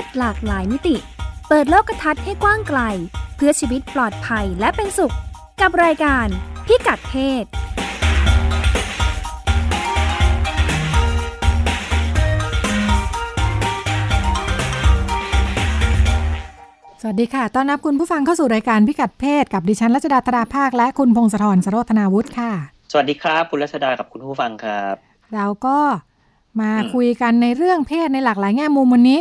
ศหลากหลายมิติ เปิดโลกทัศน์ให้กว้างไกล เพื่อชีวิตปลอดภัยและเป็นสุข กับรายการพิกัดเพศสวัสดีค่ะ ต้อนรับคุณผู้ฟังเข้าสู่รายการพิกัดเพศ กับดิฉันรัชดาธราภาค และคุณพงศธรสโรธนาวุฒิค่ะ สวัสดีครับคุณรัชดากับคุณผู้ฟังครับ เราก็มาอืมคุยกันในเรื่องเพศในหลากหลายแง่มุมวันนี้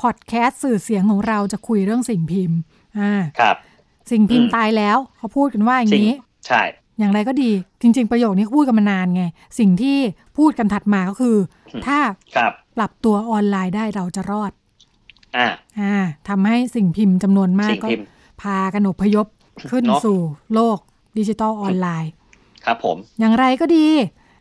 พอดแคสต์สื่อเสียงของเราจะคุยเรื่องสิ่งพิมพ์ อ่า ครับ สิ่งพิมพ์อืมตายแล้วเขาพูดกันว่าอย่างสิ่งนี้ ใช่ อย่างไรก็ดี จริง ๆ ประโยคนี้เขาพูดกันมานานไง สิ่งที่พูดกันถัดมาก็คือ ถ้าครับปรับตัวออนไลน์ได้เราจะรอด อ่า อ่าทำให้สิ่งพิมพ์จำนวนมากสิ่งก็พิมพ์พากันอพยพขึ้นเนอะสู่โลกดิจิทัลออนไลน์ ครับผม อย่างไรก็ดี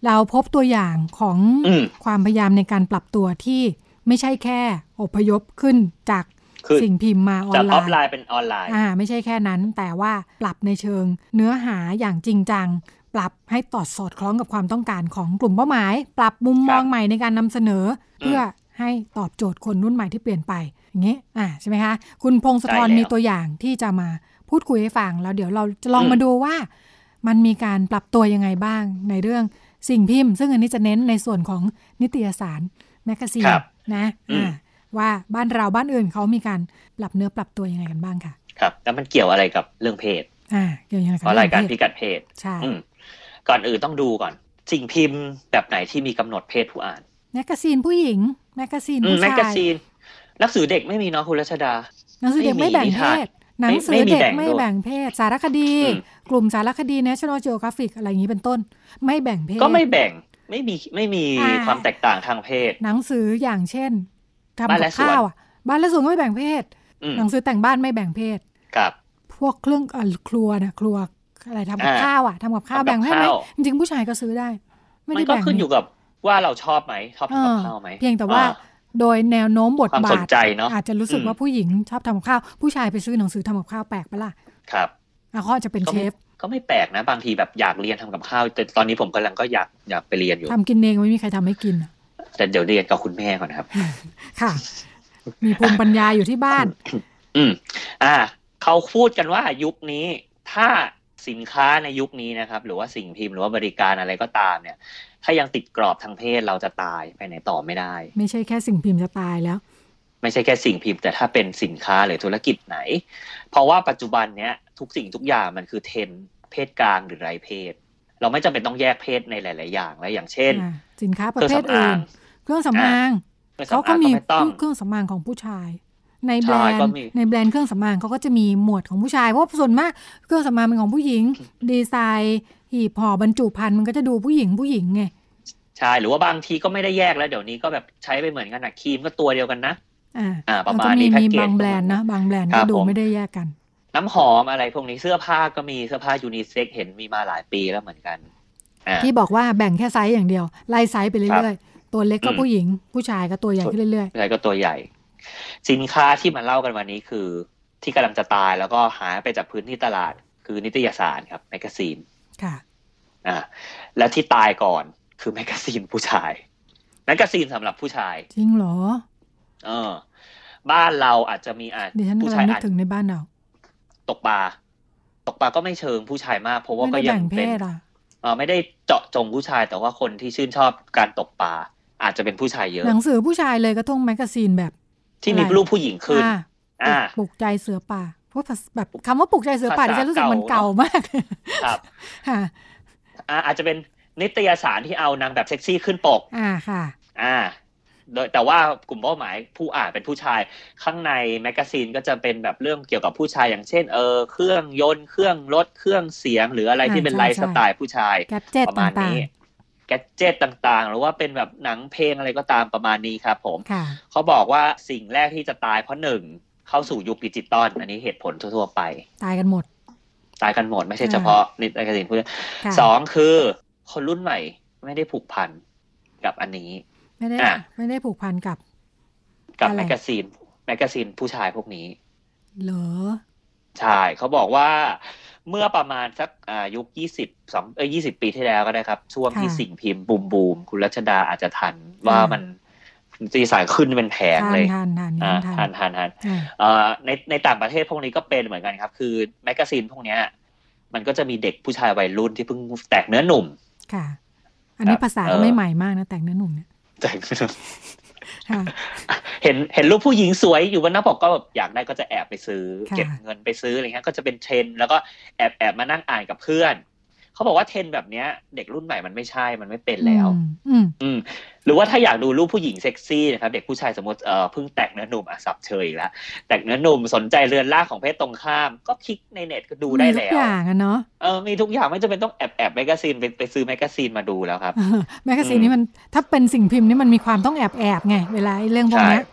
เราพบตัวอย่างของอืมความพยายามในการปรับตัวที่ ไม่ใช่แค่อพยพขึ้นจากคือสิ่งพิมพ์มาออจากนไลออฟน์ไลน์เป็นออนไลน์อ่าไม่ใช่แค่นั้น แต่ว่าปรับในเชิงเนื้อหาอย่างจริงจัง ปรับให้ตอดสอดคล้องกับความต้องการของกลุ่มเป้าหมาย ปรับมุมมองครับใหม่ในการนำเสนอ เพื่อให้ตอบโจทย์คนรุ่นใหม่ที่เปลี่ยนไปอย่างนี้อ่าใช่ไหมคะคุณพงศธรใช่แล้วมีตัวอย่างที่จะมาพูดคุยให้ฟังแล้วเดี๋ยวเราจะลองอืมมาดูว่า มันมีการปรับตัวยังไงบ้างในเรื่องสิ่งพิมพ์ ซึ่งอันนี้จะเน้นในส่วนของนิตยสาร แมกกาซีนครับนะอืมอ่าว่าบ้านเราบ้านอื่นเขามีการปรับเนื้อปรับตัวยังไงกันบ้างค่ะ ครับ แล้วมันเกี่ยวอะไรกับเรื่องเพศอ่าเกี่ยวยังไงเพราะรายการเพพิศกัดเพศใช่อืมก่อนอื่นต้องดูก่อน สิ่งพิมพ์แบบไหนที่มีกำหนดเพศผู้อ่าน แมกกาซีนผู้หญิง แมกกาซีนอืมผู้แมกชายกาซีนหนังสือเด็กไม่มีเนาะคุณรัชดาหนังสือเด็กไม่ไม่มีแบ่งนิเพทานศหนังสือไม่มีเด็กแบ่งไม่ด้วยแบ่งเพศ สารคดีอืมกลุ่มสารคดี National Geographic อะไรอย่างนี้เป็นต้น ไม่แบ่งเพศ ก็ไม่แบ่ง ไม่มีไม่มีอ่าความแตกต่างทางเพศ หนังสืออย่างเช่นทำบ้านกัและบสวนข้าวอะบ้านและสวนก็ไม่แบ่งเพศอืมหนังสือแต่งบ้านไม่แบ่งเพศครับ พวกเครื่องเอ่อครัวนะครัวอะไรทำกับอ่าข้าวอะทำกับข้าวทำกับแบ่งเพศไหมข้าวจริงๆผู้ชายก็ซื้อได้ ไม่มัได้นก็แบ่งขึ้นอยู่กับว่าเราชอบไหมชอบเอทำกัอบข้าวไหมเพียงแต่ว่าอ่โดยแนวโน้มบทความบาสทนใจเนอะอาจจะรู้สึกอืมว่าผู้หญิงชอบทำกับข้าว ผู้ชายไปซื้อหนังสือทำกับข้าวแปลกปะล่ะครับอะเขาอาจจะเป็นก็เชไม่ฟ ก็ไม่แปลกนะ บางทีแบบอยากเรียนทำกับข้าวแต่ตอนนี้ผมกำลังก็อยากอยากไปเรียนอยู่ทำกินเองไม่มีใครทำให้กินอะแต่เดี๋ยวเรียนกับคุณแม่ก่อนครับ ค่ะ มีภูมิปัญญาอยู่ที่บ้าน อืม อ่า เขาพูดกันว่ายุคนี้ถ้าสินค้าในยุคนี้นะครับ หรือว่าสิ่งพิมพ์หรือว่าบริการอะไรก็ตามเนี่ย ถ้ายังติดกรอบทางเพศเราจะตายไปไหนต่อไม่ได้ ไม่ใช่แค่สิ่งพิมพ์จะตายแล้ว ไม่ใช่แค่สิ่งพิมพ์แต่ถ้าเป็นสินค้าหรือธุรกิจไหน เพราะว่าปัจจุบันเนี้ยทุกสิ่งทุกอย่างมันคือเทรนด์ เพศกลางหรือไรเพศ เราไม่จำเป็นต้องแยกเพศในหลาย ๆ อย่างแล้วอย่างเช่นอ่าสินค้าประเภทอื่นเครื่องสำอางเครื่องเขาสำอางก็มีไม่ต้องเครื่องสำอางของผู้ชายใช่ ในแบรนด์ก็มีในแบรนด์เครื่องสำอางเขาก็จะมีหมวดของผู้ชายเพราะว่าส่วนมากเครื่องสำอางเป็นของผู้หญิง ดีไซน์หีบห่อบรรจุภัณฑ์มันก็จะดูผู้หญิงผู้หญิงไงใช่หรือว่าบางทีก็ไม่ได้แยกแล้วเดี๋ยวนี้ก็แบบใช้ไปเหมือนกันนะครีมก็ตัวเดียวกันนะอ่าอ่าประมาณนก็นี้มีแพ็กมีเกจบางแบรนด์นะบางแบรนด์ครัก็ดูผมไม่ได้แยกกัน น้ำหอมอะไรพวกนี้เสื้อผ้าก็มีเสื้อผ้ายูนิเซ็กเห็นมีมาหลายปีแล้วเหมือนกันอ่าที่บอกว่าแบ่งแค่ไซส์อย่างเดียวไล่ไซส์ไปเรื่อยๆ ตัวเล็กก็อืมผู้หญิง ผู้ชายก็ตัวใหญ่ขึ้นเรื่อยอะไรก็ตัวใหญ่ สินค้าที่มาเล่ากันวันนี้คือ ที่กำลังจะตายแล้วก็หายไปจากพื้นที่ตลาด คือนิตยสารครับแมกกาซีนๆค่ะอ่าและที่ตายก่อนคือแมกกาซีนผู้ชายแมกกาซีนสำหรับผู้ชายจริงเหรอ เออ บ้านเราอาจจะมีอ่านดิฉันผู้ชายอ่าน กำลังนึกถึงในบ้านเรา ตกปลาตกปลาก็ไม่เชิงผู้ชายมาก เพราะว่าก็ยังเป็น ไม่ได้ยังแบ่งเพศอะเออไม่ได้เจาะจงผู้ชายแต่ว่าคนที่ชื่นชอบการตกปลาอาจจะเป็นผู้ชายเยอะ หนังสือผู้ชายเลยก็ต้องแมกกาซีนแบบ ที่มีอะไรรูปผู้หญิงขึ้นอ่าอ่าปลุกใจเสือป่าเพราะภาษาแบบคำว่าปลุกใจเสือป่าภาษาดิฉันรู้สึกมันเก่าเก่ามากครับค่ะอ่าอาจจะเป็นนิตยสารที่เอานางแบบเซ็กซี่ขึ้นปก อ่าค่ะ อ่า โดยแต่ว่ากลุ่มเป้าหมายผู้อ่านเป็นผู้ชาย ข้างในแมกกาซีนก็จะเป็นแบบเรื่องเกี่ยวกับผู้ชายอย่างเช่นเออเครื่องยนต์เครื่องรถเครื่องเสียง หรืออะไรที่เป็นอ่า ใช่ฟ์สไตล์ผู้ชายแกดเจ็ตประมาณต่างนี้ gadget ต่างๆ หรือว่าเป็นแบบหนังเพลงอะไรก็ตามประมาณนี้ครับผมๆค่ะเขาบอกว่าสิ่งแรกที่จะตายเพราะหนึ่งเข้าสู่ยุคดิจิตอลอันนี้เหตุผลทั่วๆไป ตายกันหมด ตายกันหมดไม่ใช่อ่าเฉพาะนิตยสารผู้ค่ะสองคือคนรุ่นใหม่ไม่ได้ผูกพันกับอันนี้ ไม่ได้อะไม่ได้ผูกพันกับ กับอะไรแมกกาซีนแมกกาซีนผู้ชายพวกนี้ เหรอ ใช่เขาบอกว่าเมื่อประมาณสักอ่ายุคยี่สิบสองเอ้ยยี่สิบปีที่แล้วก็ได้ครับ ช่วงที่ค่ะสิ่งพิมพ์บูมบูมคุณรัชดาอาจจะทันว่าอ่ามัมันนิตยสารขึ้นเป็นแผงทานเลยทานทานอ่าทาทานนทานทานอ่าเอ่อในในต่างประเทศพวกนี้ก็เป็นเหมือนกันครับ คือแมกกาซีนพวกเนี้ย มันก็จะมีเด็กผู้ชายวัยรุ่นที่เพิ่งแตกเนื้อหนุ่มค่ะ อันนี้ครับภาษาเอ่ก็อไม่ใหม่มากนะแต่งเนื้อหนุ่มเนี่ย แตกเนื้อหนุ่มค่ะเห็นเห็นรูปผู้หญิงสวยอยู่บนหน้าปกก็แบบอยากได้ก็จะแอบไปซื้อค่ะเก็บเงินไปซื้ออะไรเงี้ยก็จะเป็นเทรนด์แล้วก็แอบแอบมานั่งอ่านกับเพื่อน เขาบอกว่าเทรนด์แบบเนี้ย เด็กรุ่นใหม่มันไม่ใช่มันไม่เป็นแล้วอืมอืมอืมหรือว่าถ้าอยากดูรูปผู้หญิงเซ็กซี่นะครับเด็กผู้ชายสมมติเอ่อเพิ่งแตกเนื้อหนุ่มอะสับเชยอีกแล้วแตกเนื้อหนุ่มสนใจเรือนร่างของเพศตรงข้าม ก็คลิกในเน็ตก็ดูได้มีทุกอย่างอะเนาะเออมีทุกอย่างไม่จำเป็นต้องแอบแอบแมกกาซีนไปไปซื้อแมกกาซีนมาดูแล้วครับเออแมกกาซีนอืมนี้มันถ้าเป็นสิ่งพิมพ์นี่มันมีความต้องแอบแอบไงเวลาไอ้เรื่องพวกใช่เนี้ย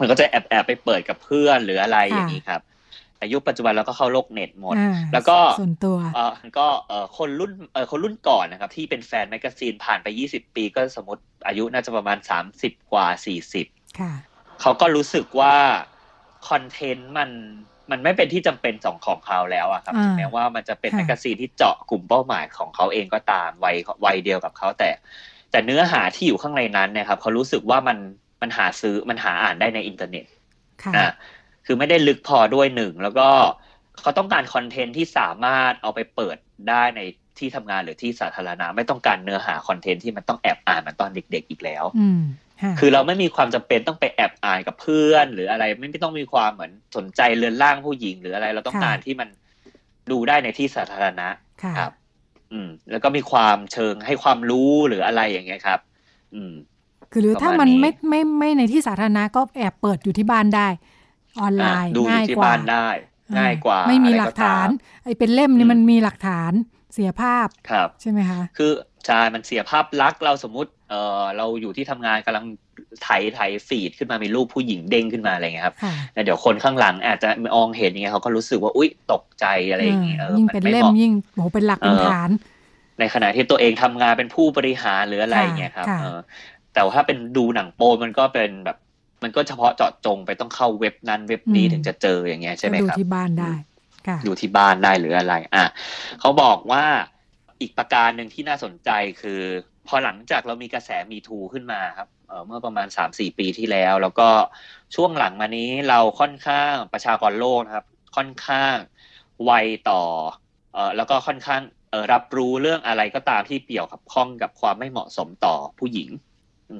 มันก็จะแอบแอบไปเปิดกับเพื่อนหรืออะไรค่ะอย่างนี้ครับ แต่ยุคปัจจุบันเราก็เข้าโลกเน็ตหมดอ่าแล้วก็ส่วนตัวเออก็เออคนรุ่นเออคนรุ่นก่อนนะครับ ที่เป็นแฟนแมกกาซีนผ่านไป 20 ปี ก็สมมติอายุน่าจะประมาณ 30 กว่า 40ค่ะเขาก็รู้สึกว่าคอนเทนต์มันมันไม่เป็นที่จำเป็นสองของเขาแล้วอะครับอ่าถึงแม้ว่ามันจะเป็นค่ะแมกกาซีนที่เจาะกลุ่มเป้าหมายของเขาเองก็ตามวัยวัยเดียวกับเขาแต่ แต่เนื้อหาที่อยู่ข้างในนั้นเนี่ยครับเขารู้สึกว่ามันมันหาซื้อมันหาอ่านได้ในอินเทอร์เน็ตค่ะอะ คือไม่ได้ลึกพอด้วยหนึ่งแล้วก็เขาต้องการคอนเทนต์ที่สามารถเอาไปเปิดได้ในที่ทำงานหรือที่สาธารณะไม่ต้องการเนื้อหาคอนเทนต์ที่มันต้องแอบอ่านเหมือนตอนเด็ก ๆ อีกแล้วอืมค่ะคือเราไม่มีความจำเป็นต้องไปแอบอ่านกับเพื่อน หรืออะไรไม่ไม่ต้องมีความเหมือนสนใจเรือนร่างผู้หญิง หรืออะไรเราต้องการที่มันดูได้ในที่สาธารณะค่ะครับ อืม แล้วก็มีความเชิงให้ความรู้หรืออะไรอย่างเงี้ยครับ อืม คือหรือถ้าประมาณมันนี้ไม่ไม่ไม่ในที่สาธารณะก็แอบเปิดอยู่ที่บ้านได้ ออนไลอะน์ดูอง่ายู่ยที่กว่าบ้านได้ ง่ายกว่า ไม่มีอะไรหลักฐานตมไอ้เป็นเล่มอืนี่มมันมีหลักฐานเสียภาพครับใช่ไหมคะคือใช่มันเสียภาพลักษณ์เราสมมุติเออเราอยู่ที่ทำงานกำลังไถไถฟีดขึ้นมามีรูปผู้หญิงเด้งขึ้นมาอะไรเงี้ยครับค่ะแล้วเดี๋ยวคนข้างหลังอาจจะมองเห็นอย่างเงี้ยเขาก็รู้สึกว่าอุ๊ยตกใจอะไรอย่างเงี้ยเออยิ่งมัเป็นไม่เล่เหมมาะยิ่งโหเป็นหลักเป็นเออฐาน ในขณะที่ตัวเองทำงานเป็นผู้บริหารหรืออะไรอย่างเงี้ยครับค่ะเออแต่ว่าถ้าเป็นดูหนังโป๊มันก็เป็นแบบ มันก็เฉพาะเจาะจงไปต้องเข้าเว็บนั้นเว็บนี้ถึงจะเจออย่างเงี้ยใช่ไหมก็ดูครับที่บ้านได้ค่ะอยู่ที่บ้านได้หรืออะไร อะเขาบอกว่าอีกประการหนึ่งที่น่าสนใจคือ พอหลังจากเรามีกระแสมีทูขึ้นมาครับเอ่อเมื่อประมาณ 3-4 ปีที่แล้ว แล้วก็ช่วงหลังมานี้เราค่อนข้างประชากรโลกนะครับ ค่อนข้างไวต่อเอ่อแล้วก็ค่อนข้างเอ่อรับรู้เรื่องอะไรก็ตามที่เกี่ยวกับข้องกับความไม่เหมาะสมต่อผู้หญิง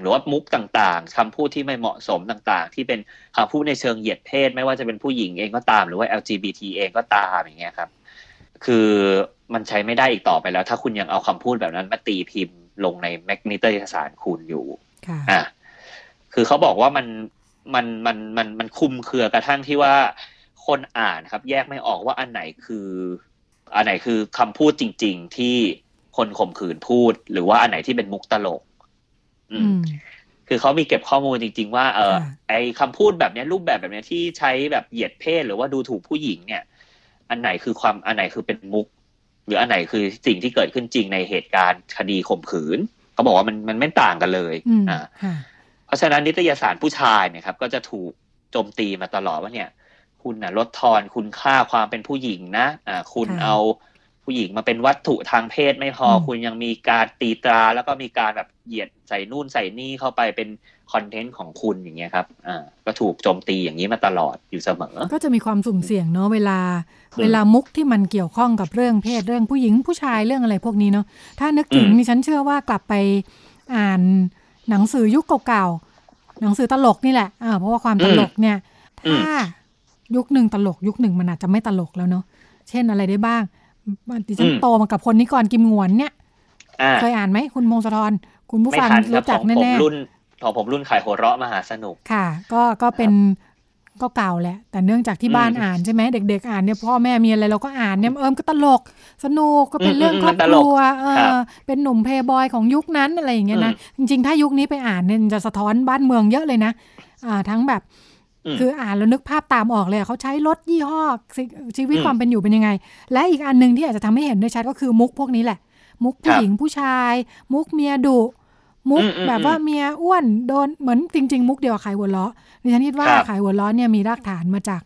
หรือว่ามุกต่างๆคำพูดที่ไม่เหมาะสมต่างๆ ที่เป็นคำพูดในเชิงเหยียดเพศ ไม่ว่าจะเป็นผู้หญิงเองก็ตาม หรือว่า LGBT เองก็ตามอย่างเงี้ยครับ คือมันใช้ไม่ได้อีกต่อไปแล้ว ถ้าคุณยังเอาคำพูดแบบนั้นมาตีพิมพ์ลงในแมกนิเตอร์สารคุณอยู่ค่ะอะคือเขาบอกว่ามันมันมันมันมันคุมเครือกระทั่งที่ว่าคนอ่านครับ แยกไม่ออกว่าอันไหนคือ อันไหนคือคำพูดจริง ๆ ที่คนข่มขืนพูด หรือว่าอันไหนที่เป็นมุกตลกอือืมม คือเขามีเก็บข้อมูลจริง ๆ ว่า เออค่ะไอคำพูดแบบเนี้ยรูปแบบแบบเนี้ยที่ใช้แบบเหยียดเพศหรือว่าดูถูกผู้หญิงเนี่ย อันไหนคือความอันไหนคือเป็นมุก หรืออันไหนคือสิ่งที่เกิดขึ้นจริงในเหตุการณ์คดีข่มขืนเขาบอกว่ามันมันไม่ต่างกันเลยอืมอ่าค่ะเพราะฉะนั้นนิตยสารผู้ชายเนี่ยครับก็จะถูกโจมตีมาตลอดว่าเนี่ย คุณน่ะลดทอนคุณค่าความเป็นผู้หญิงนะอ่าคุณค่ะเอา ผู้หญิงมาเป็นวัตถุทางเพศไม่พออมคุณยังมีการตีตราแล้วก็มีการแบบเหยียดใส่นู่นใส่นี่เข้าไปเป็นคอนเทนต์ของคุณอย่างเงี้ยครับอ่าก็ถูกโจมตีอย่างนี้มาตลอดอยู่เสมอ ก็จะมีความสุ่มเสี่ยงเนาะเวลาอืมเวลามุกที่มันเกี่ยวข้องกับเรื่องเพศเรื่องผู้หญิงผู้ชายเรื่องอะไรพวกนี้เนาะถ้านึกถึงอืมดิฉันเชื่อว่ากลับไปอ่านหนังสือยุคเก่าๆหนังสือตลกนี่แหละอ่าเพราะว่าความตลกเนี่ยอืมถ้ายุคหนึ่งตลกยุคหนึ่งมันอาจจะไม่ตลกแล้วเนาะเช่นอะไรได้บ้าง ดิฉันโตมากับคนนิกรกิมหงวนเนี่ยอ่าเคยอ่านไหมคุณพงศธรคุณผู้ไม่ฟังทันครับรู้ขจัอกงผมแน่ๆรุ่นของผมรุ่นขายหัวเราะมหาสนุกค่ะ ก็ก็เป็นก็เก่าแหละ แต่เนื่องจากที่บ้านอืมอ่านใช่ไหมเด็ก ๆ อ่านเนี่ยพ่อแม่มีอะไรเราก็อ่านเนี่ยเอิมก็ตลก สนุกก็เป็นอืมเรื่องอืมครอบมันตคลกรัวเอครัอบเป็นหนุ่มเพย์บอยของยุคนั้นอะไรอย่างเงี้ยนะอืจริงๆ ถ้ายุคนี้ไปอ่านเนี่ยจะสะท้อนบ้านเมืองเยอะเลยนะอ่าทั้งแบบอืม คืออ่านแล้วนึกภาพตามออกเลยอะเขาใช้รถยี่ห้อสิชีวิตอืมความเป็นอยู่เป็นยังไง และอีกอันหนึ่งที่อาจจะทำให้เห็นได้ชัดก็คือมุกพวกนี้แหละ มุกผู้ครับหญิงผู้ชาย มุกเมียดุมุกอืมอืมแบบว่าเมียอ้วนโดนเหมือนจริง ๆ มุกเดียวกับขายหัวเราะดิฉันคิดว่าครับขายหัวเราะเนี่ยมีรากฐานมาจาก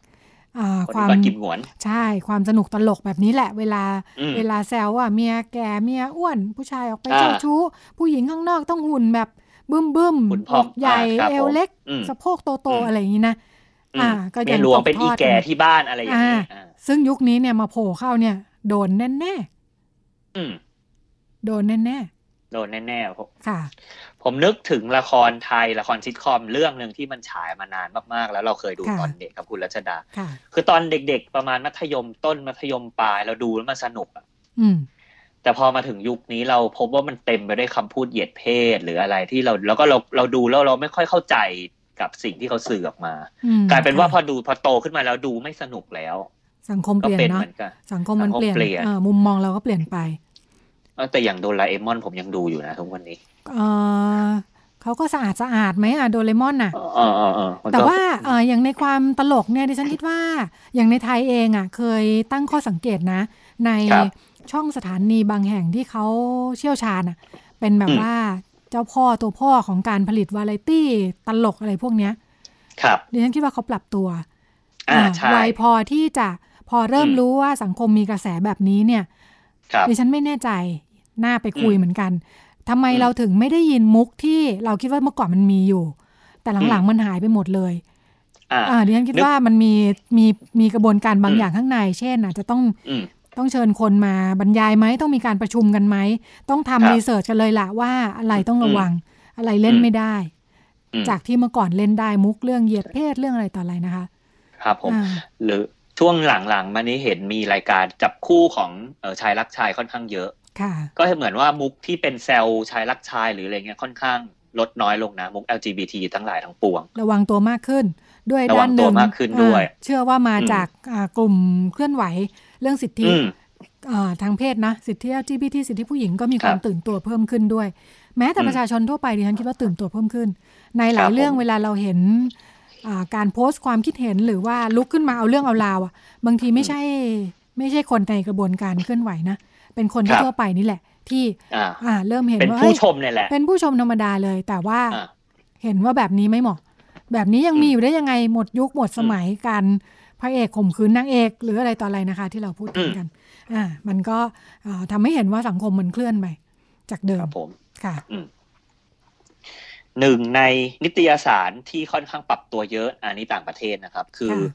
อ่าคนความก่อนกิมหงวนใช่ความสนุกตลกแบบนี้แหละ เวลาอืมเวลาแซวว่าเมียแก่เมียอ้วน ผู้ชายออกไปอ่าเจ้าชู้ ผู้หญิงข้างนอกต้องหุ่นแบบบึ้มบึ้มหุ่นผออมกใหญ่อ่าครับเอวเล็กอืมสะโพกโตอืๆมอะไรอย่างนี้นะ อืมอ่าก็เมียัยงหลวงตกเป็นทอีอดแก่กันที่บ้านอะไรอย่างนี้อ่าอ่าซึ่งยุคนี้เนี่ยมาโผล่เข้าเนี่ย โดนแน่แน่อืมๆโดนแน่แน่โดนแน่ๆผมๆค่ะ ผมนึกถึงละครไทยละครซิทคอมเรื่องหนึ่งที่มันฉายมานานมากๆ แล้วเราเคยดูค่ะตอนเด็กกับคุณรัชดาค่ะคือตอนเด็กๆประมาณมัธยมต้นมัธยมปลาย เราดูแล้วมันสนุกอะอืมแต่พอมาถึงยุคนี้เราพบว่ามันเต็มไปด้วยคำพูดเหยียดเพศหรืออะไรที่เราแล้วก็เราเราดูแล้วเราไม่ค่อยเข้าใจ กับสิ่งที่เขาสื่อออกมาอืมกลายเป็นว่าพอค่ะดูพอโตขึ้นมาแล้วดูไม่สนุกแล้ว สังคมก็เปลี่ยนเป็นเนาะเหมือนกันสังคมมันสังคมเปลี่ยนเปลี่ยนเออมุมมองเราก็เปลี่ยนไปเออแต่อย่างโดราเอมอนผมยังดูอยู่นะทุกวันนี้เออเขาก็สะอาดสะอาดไหมอะโดเรมอนน่ะเออเออเออมันก็แต่ว่าเอออย่างในความตลกเนี่ยดิฉันคิดว่า อย่างในไทยเองอะเคยตั้งข้อสังเกตนะ ในครับช่องสถานีบางแห่งที่เขาเชี่ยวชาญอะเป็นแบบอืมว่า เจ้าพ่อตัวพ่อของการผลิตวาไรตี้ตลกอะไรพวกเนี้ย ครับดิฉันคิดว่าเขาปรับตัวอ่าอ่าใช่วัยพอที่จะพอเริ่มอืมรู้ว่าสังคมมีกระแสแบบนี้เนี่ยครับดิฉันไม่แน่ใจน่าไปคุยอืมเหมือนกันทำไมอืมเราถึงไม่ได้ยินมุกที่เราคิดว่าเมื่อก่อนมันมีอยู่ แต่หลังๆมันหายไปหมดเลยอ่าอ่าดิฉันคิดนึกว่ามันมีมีมีกระบวนการบางอืมอย่างข้างใน เช่นอาจจะต้องอืม ต้องเชิญคนมาบรรยายไหมต้องมีการประชุมกันไหม ต้องครัทำบรีเสิร์ชกันเลยล่ะว่าอะไรต้องระวัง อะไรเล่นอืมไม่ได้อืมจากที่เมื่อก่อนเล่นได้มุกเรื่องเหยียดเพศเรื่องอะไรต่ออะไรนะคะ ครับผมอ่าหรือช่วงหลังๆมานี้เห็นมีรายการจับคู่ของเออชายรักชายค่อนข้างเยอะค่ะก็เหมือนว่ามุกที่เป็นแซลชายรักชายหรืออะไรเงี้ยค่อนข้างลดน้อยลงนะ มุก LGBT ทั้งหลายทั้งปวง ระวังตัวมากขึ้น ด้วยระวัด้างนหตัวนึ่งมากขึ้นด้วยอ่าเชื่อว่ามาอืมจากอ่ากลุ่มเคลื่อนไหว เรื่องสิทธิอืมอ่าทางเพศนะ สิทธิ LGBT สิทธิผู้หญิงก็มีความครับตื่นตัวเพิ่มขึ้นด้วย แม้แต่อืมประชาชนทั่วไปดิฉันคิดว่าตื่นตัวเพิ่มขึ้น ในหลาครัยบเรื่องผมเวลาเราเห็นอ่าการโพสต์ความคิดเห็นหรือว่าลุกขึ้นมาเอาเรื่องเอาราวอะบางทีไม่ใช่ไม่ใช่คนในกระบวนการเคลื่อนไหวนะ เป็นคนครับทั่วไปนี่แหละ ที่อ่าอ่าเริ่มเห็นเป็นว่าผู้เอ้ยชมเนี่ยแหละเป็นผู้ชมธรรมดาเลย แต่ว่าอ่าเห็นว่าแบบนี้ไม่เหมาะ แบบนี้ยังอืมมีอยู่ได้ยังไงหมดยุคหมดสมัยการ พระเอกข่มขืนนางเอกหรืออะไรต่ออะไรนะคะ ที่เราพูดถึงกัน อ่า มันก็อ่าทำให้เห็นว่าสังคมมันเคลื่อนไปจากเดิคมรับผมค่ะหนึ่งในนิตยสารที่ค่อนข้างปรับตัวเยอะ อันนี้ต่างประเทศนะครับ คือค่ะ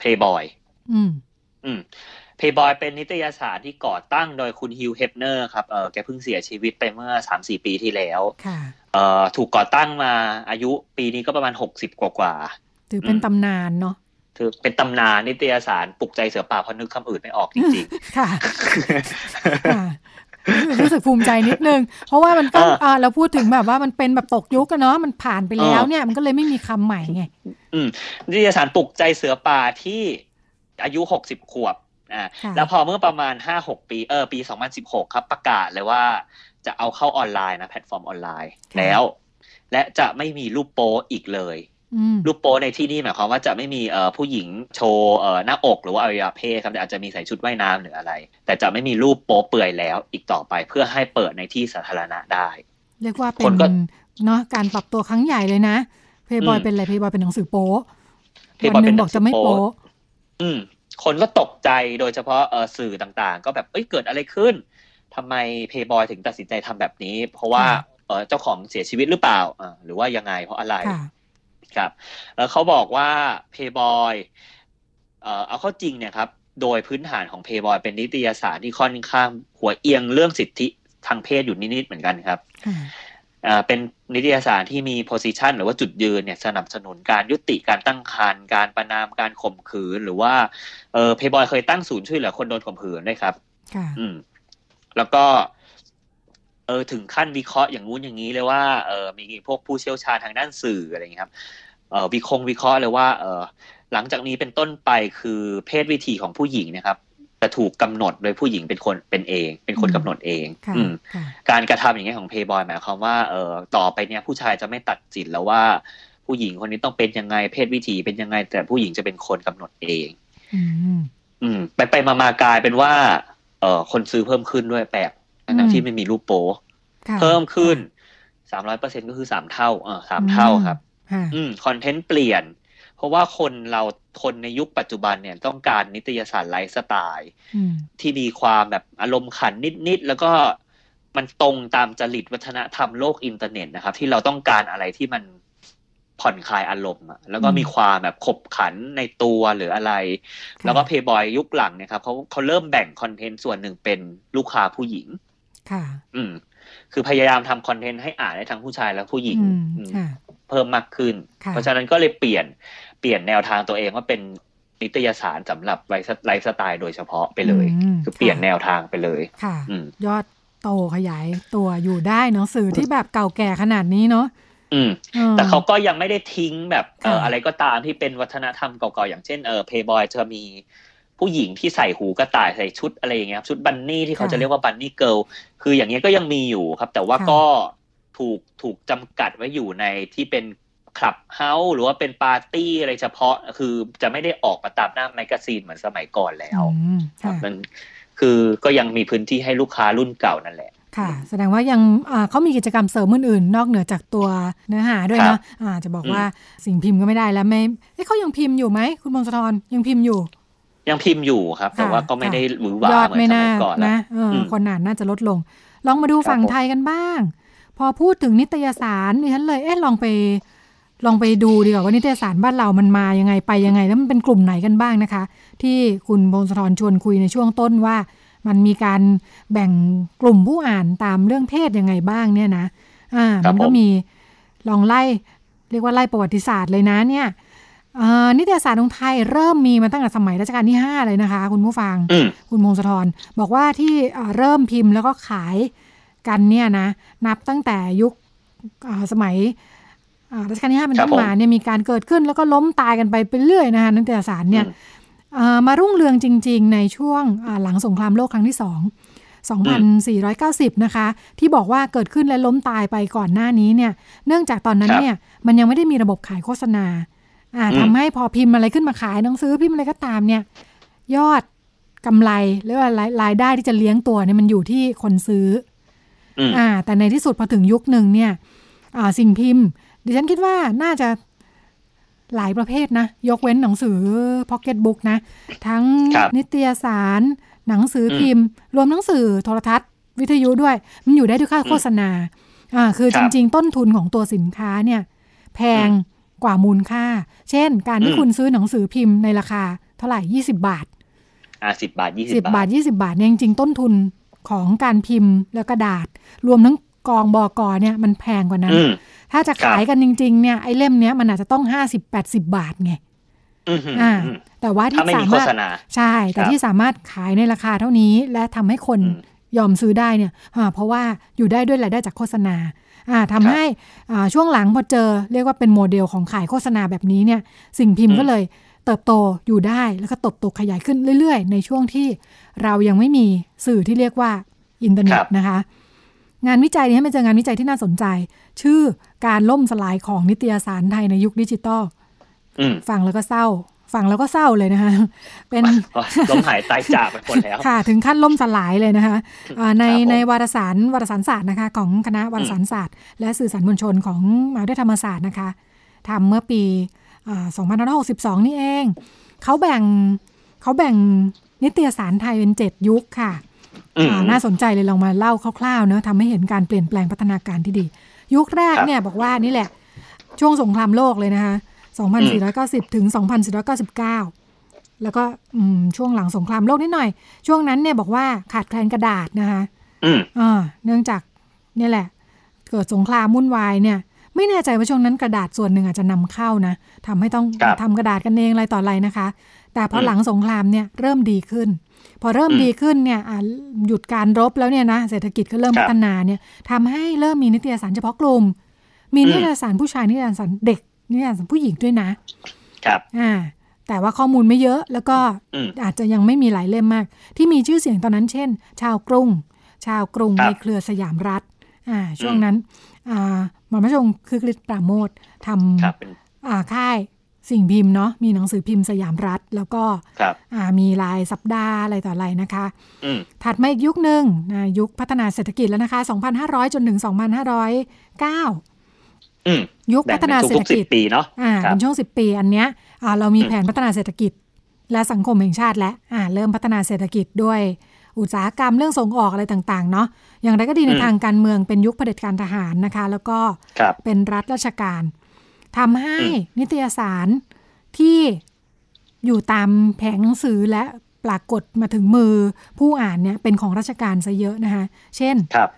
Playboy อืม อืม Playboy เป็นนิตยสารที่ก่อตั้งโดยคุณฮิวเฮปเนอร์ครับเออแกเพิ่งเสียชีวิตไปเมื่อสามสี่ปีที่แล้วค่ะเอ่อถูกก่อตั้งมาอายุปีนี้ก็ประมาณหกสิบกว่ากว่าถือเป็นอืมตำนานเนาะ ๆถือเป็นตำนานนิตยสารปลุกใจเสือป่าเพราะนึกคำอื่นไม่ออกจริงค่ะๆค่ะรู้สึกภูมิใจนิดนึง เพราะว่ามันต้องเอออ่อ่าเราพูดถึงแบบว่ามันเป็นแบบตกยุคกันเนาะมันผ่านไปแล้วเออเนี่ยมันก็เลยไม่มีคำใหม่ไง อืมนิตยสารปลุกใจเสือป่าที่อายุหกสิบขวบอ่าค่ะแล้วพอเมื่อประมาณห้าหกปีเออปีสองพันสิบหกครับ ประกาศเลยว่าจะเอาเข้าออนไลน์นะแพลตฟอร์มออนไลน์แล้ว และจะไม่มีรูปโป๊อีกเลย อืมรูปโป๊ในที่นี่หมายความว่าจะไม่มีเอ่อผู้หญิงโชว์เอ่อหน้าอกหรือว่าอวัยวะเพศครับแต่อาจจะมีใส่ชุดว่ายน้ำหรืออะไร แต่จะไม่มีรูปโป๊เปื่อยแล้วอีกต่อไปเพื่อให้เปิดในที่สาธารณะได้ เรียกว่าเป็คนนก็เนาะการปรับตัวครั้งใหญ่เลยนะเพย์บอยอืมเป็นอะไรเพย์บอยเป็นหนังสือโป๊ะ Playboy วันหนึ่เป็งนหนับอกงสือจะไม่โป๊โป๊ะอืม คนก็ตกใจโดยเฉพาะเออสื่อต่างๆ ก็แบบเอ้ยเกิดอะไรขึ้นทำไมเพย์บอยถึงตัดสินใจทำแบบนี้ เพราะว่าค่ะเออเจ้าของเสียชีวิตหรือเปล่าอ่าหรือว่ายังไงเพราะอะไร ค่ะครับแล้วเขาบอกว่า Playboy เอ่อเอาเข้าจริงเนี่ยครับโดยพื้นฐานของ Playboy เป็นนิตยสารที่ค่อนข้างหัวเอียงเรื่องสิทธิทางเพศอยู่นิดๆเหมือนกันครับค่ะอ่าเป็นนิตยสารที่มี position หรือว่าจุดยืนเนี่ยสนับสนุนการยุติการตั้งครรภ์การประนามการข่มขืน หรือว่าเออ Playboy เคยตั้งศูนย์ช่วยเหลือคนโดนข่มขืนด้วยครับ ค่ะ อืม แล้วก็ เออถึงขั้นวิเคราะห์อย่างงู้นอย่างนี้เลยว่าเออมีพวกผู้เชี่ยวชาญทางด้านสื่ออะไรอย่างเงี้ยครับเออวิเคงวิเคราะห์เลยว่าเออหลังจากนี้เป็นต้นไปคือเพศวิถีของผู้หญิงนะครับจะถูกกำหนดโดยผู้หญิงเป็นคนเป็นเอง เป็นคนอืมกำหนดเองค่ะอืมค่ะการกระทำอย่างเงี้ยของเพย์บอยหมายความว่าเออต่อไปเนี่ยผู้ชายจะไม่ตัดสินแล้วว่า ผู้หญิงคนนี้ต้องเป็นยังไงเพศวิถีเป็นยังไง แต่ผู้หญิงจะเป็นคนกำหนดเองอืมอืม ไปไปมามากลายเป็นว่า เออคนซื้อเพิ่มขึ้นด้วยแปลกอื ทั้งมๆที่ไม่มีรูปโป๊ค่ะเพิ่มขึ้นสามร้อยเปอร์เซ็นต์ก็คือสามเท่าเออสามเท่าครับค่ะอืมคอนเทนต์เปลี่ยน เพราะว่าคนเราคนในยุคปัจจุบันเนี่ยต้องการนิตยสารไลฟ์สไตล์อืมที่มีความแบบอารมณ์ขันนิด ๆ แล้วก็มันตรงตามจริตวัฒนธรรมโลกอินเทอร์เน็ตนะครับ ที่เราต้องการอะไรที่มันผ่อนคลายอารมณ์อะแล้วก็มีความแบบขบขันในตัวหรืออะไร แล้วก็เพย์บอยยุคหลังเนี่ยครับเขาเขาเริ่มแบ่งคอนเทนต์ส่วนหนึ่งเป็นลูกค้าผู้หญิง ค่ะ อืม คือพยายามทำคอนเทนต์ให้อ่านได้ทั้งผู้ชายและผู้หญิงอืมอืมค่ะเพิ่มมากขึ้นค่ะเพราะฉะนั้นก็เลยเปลี่ยนเปลี่ยนแนวทางตัวเองว่าเป็นนิตยสารสำหรับไลฟ์ไลฟ์สไตล์โดยเฉพาะไปเลยอืมคือเปลี่ยนค่ะแนวทางไปเลยค่ะอืมยอดโตขยายตัวอยู่ได้หนังสือที่แบบเก่าแก่ขนาดนี้เนาะอืมออแต่เขาก็ยังไม่ได้ทิ้งแบบเอ่อค่ะอะไรก็ตามที่เป็นวัฒนธรรมเก่าๆ อย่างเช่นเออเพย์บอยจะมี ผู้หญิงที่ใส่หูกระต่ายใส่ชุดอะไรอย่างเงี้ยครับชุด bunny ที่เขาจะเรียกว่า bunny girl คืออย่างเงี้ยก็ยังมีอยู่ครับ แต่ว่าก็ถูกถูกจำกัดไว้อยู่ในที่เป็น clubhouse หรือว่าเป็นปาร์ตี้อะไรเฉพาะ คือจะไม่ได้ออกมาตามหน้า magazine เหมือนสมัยก่อนแล้วอืมครับค่ะมันคือก็ยังมีพื้นที่ให้ลูกค้ารุ่นเก่านั่นแหละค่ะแสดงว่ายังอ่าเขามีกิจกรรมเสริมอื่นๆ นอกเหนือจากตัวเนื้อหาด้วยครัเนาะบอ่าจะบอกอืมว่าสิ่งพิมพ์ก็ไม่ได้แล้วไม่เอ๊ะเขายังพิมพ์อยู่ไหมคุณมงคลธรยังพิมพ์อยู่ ยังพิมพ์อยู่ครับ แต่ค่ะว่าก็ไม่ค่ะได้หวือหวายอดเหมือนไม่สน่ามัยก่อนแล้วนะเอออมคนอ่านน่าจะลดลง ลองมาดูครับฝั่งผมไทยกันบ้าง พอพูดถึงนิตยสารดิฉันเลยเอ๊ะลองไป ลองไปดูดีกว่าว่านิตยสารบ้านเรามันมายังไงไปยังไง แล้วมันเป็นกลุ่มไหนกันบ้างนะคะ ที่คุณพงศธรชวนคุยในช่วงต้นว่า มันมีการแบ่งกลุ่มผู้อ่านตามเรื่องเพศยังไงบ้างเนี่ยนะอ่าครับมันก็ผมมีลองไล่เรียกว่าไล่ประวัติศาสตร์เลยนะเนี่ยเอ่อ นิตยสารของไทยเริ่มมีมาตั้งแต่สมัยรัชกาลที่ 5 เลยนะคะ คุณผู้ฟังอืมคุณมงคลธรบอกว่าที่เอ่อเริ่มพิมพ์แล้วก็ขายกันเนี่ยนะ นับตั้งแต่ยุคเอ่อสมัยอ่ารัชกาลที่ห้าเป็นครัต้บนผมมาเนี่ยมีการเกิดขึ้นแล้วก็ล้มตายกันไปไปเรื่อยนะคะนิตยสารเนี่ยอืมเอ่อมารุ่งเรืองจริง ๆ ในช่วงอ่าหลังสงครามโลกครั้งที่สอง2490 นะคะ ที่บอกว่าเกิดขึ้นและล้มตายไปก่อนหน้านี้เนี่ย เนื่องจากตอนนั้นครับเนี่ย มันยังไม่ได้มีระบบขายโฆษณา อ่าอืมทำให้พอพิมพ์อะไรขึ้นมาขายหนังสือพิมพ์อะไรก็ตามเนี่ย ยอดกำไรหรือว่ารายรายได้ที่จะเลี้ยงตัวเนี่ยมันอยู่ที่คนซื้ออืมอ่า แต่ในที่สุดพอถึงยุคหนึ่งเนี่ยอ่าสิ่งพิมพ์ ดิฉันคิดว่าน่าจะหลายประเภทนะ ยกเว้นหนังสือพ็อกเก็ตบุ๊กนะ ทั้งครับนิตยสาร หนังสือพิมพ์ รวมหนังสือโทรทัศน์วิทยุด้วย มันอยู่ได้ด้วยค่าโฆษณาอ่าคือคจรับริง ๆ ต้นทุนของตัวสินค้าเนี่ย แพง กว่ามูลค่า เช่น การที่อืมคุณซื้อหนังสือพิมพ์ในราคาเท่าไหร่ 20 บาท อ่าสิบบาทยี่สิสิบบบาบาททยี่สิบาทเนี่ยจริงๆต้นทุนของการพิมพ์และกระดาษ รวมทั้งกองบอกอเนี่ยมันแพงกว่านั้นอืมถ้าจะขายกันจริงๆเนี่ยไอ้เล่มเนี้ยมันอาจจะต้องห้าสิบแปดสิบาทไงอืมอืมอ่าอืมแต่ว่าที่ถ้าไม่มีสาโฆมารถษณาใช่ แต่ครับที่สามารถขายในราคาเท่านี้และทำให้คนอืมยอมซื้อได้เนี่ยอ่าเพราะว่าอยู่ได้ด้วยรายได้จากโฆษณาอ่าครั ทำบให้อ่าช่วงหลังพอเจอเรียกว่าเป็นโมเดลของขายโฆษณาแบบนี้เนี่ยสิ่งพิมพ์อืมก็เลยเติบโตอยู่ได้แล้วก็เติบโตขยายขึ้นเรื่อยๆ ในช่วงที่เรายังไม่มีสื่อที่เรียกว่าอินเทอร์เน็ตนะคะ งานวิจัยนี้ให้มันเจองานวิจัยที่น่าสนใจ ชื่อการล่มสลายของนิตยสารไทยในยุคดิจิตอลอืมฟังแล้วก็เศร้า ฟังแล้วก็เศร้าเลยนะคะ เป็นล้มหายตายจากไปหมดแล้วค่ะ ถึงขั้นล่มสลายเลยนะคะอ่าในครับผมในวารสารวารสารศาสตร์นะคะ ของคณะวารสารศาสตร์ และสื่อสารมวลชนของมหาวิทยาลัยธรรมศาสตร์นะคะทำเมื่อปีอ่า2562 นี่เอง เขาแบ่งเขาแบ่งนิตยสารไทยเป็นเจ็ดยุคค่ะอืมอ่าน่าสนใจเลยลองมาเล่าคร่าวๆเนอะทำให้เห็นการเปลี่ยนแปลงพัฒนาการที่ดี ยุคแรกครับเนี่ยบอกว่านี่แหละ ช่วงสงครามโลกเลยนะคะ 2490 ถึง 2499 แล้วก็อืมช่วงหลังสงครามโลกนิดหน่อย ช่วงนั้นเนี่ยบอกว่าขาดแคลนกระดาษนะคะอืมอ่าเนื่องจากเนี่ยแหละ เกิดสงครามวุ่นวายเนี่ยไม่แน่ใจว่าช่วงนั้นกระดาษส่วนหนึ่งอาจจะนำเข้านะทำให้ต้องครับทำกระดาษกันเองอะไรต่ออะไรนะคะ แต่พออืมหลังสงครามเนี่ยเริ่มดีขึ้น พอเริ่มอืมดีขึ้นเนี่ยอ่าหยุดการรบแล้วเนี่ยนะเศรษฐกิจก็เริ่มครับพัฒนาเนี่ยทำให้เริ่มมีนิตยสารเฉพาะกลุ่ม มีนิตยสารผู้ชายนิตยสารเด็ก นิตยสารผู้หญิงด้วยนะ ครับอ่าแต่ว่าข้อมูลไม่เยอะแล้วก็อืมอาจจะยังไม่มีหลายเล่มมาก ที่มีชื่อเสียงตอนนั้นเช่น ชาวกรุง ชาวกรุงครับในเครือสยามรัฐอ่าช่วงนั้นอ่าหมอมราชวงศ์คือกฤษปราโมททครับเป็นำอ่าค่ายสิ่งพิมพ์เนาะมีหนังสือพิมพ์สยามรัฐ แล้วก็ครับอ่ามีรายสัปดาห์อะไรต่ออะไรนะคะอืมถัดมาอีกยุคหนึ่งนะยุคพัฒนาเศรษฐกิจแล้วนะคะ 2,500 จนถึง 2,509อืม ยุคแบ่พังฒเป็นนาเศรษทุฐกๆสิกิบจปีเนาะอ่าครับเป็นช่วง10ปีอันเนี้ยอ่าเรามีอืมแผนพัฒนาเศรษฐกิจ และสังคมแห่งชาติและอ่าเริ่มพัฒนาเศรษฐกิจด้วยอุตสาหกรรมเรื่องส่งออกอะไรต่างๆเนาะอย่างไรก็ดีในอืมทางการเมืองเป็นยุคเผด็จการทหารนะคะ แล้วก็ครับเป็นรัฐราชการทำให้อืมนิตยสารที่อยู่ตามแผงหนังสือและปรากฏมาถึงมือผู้อ่านเนี่ยเป็นของราชการซะเยอะนะคะ เช่นครับ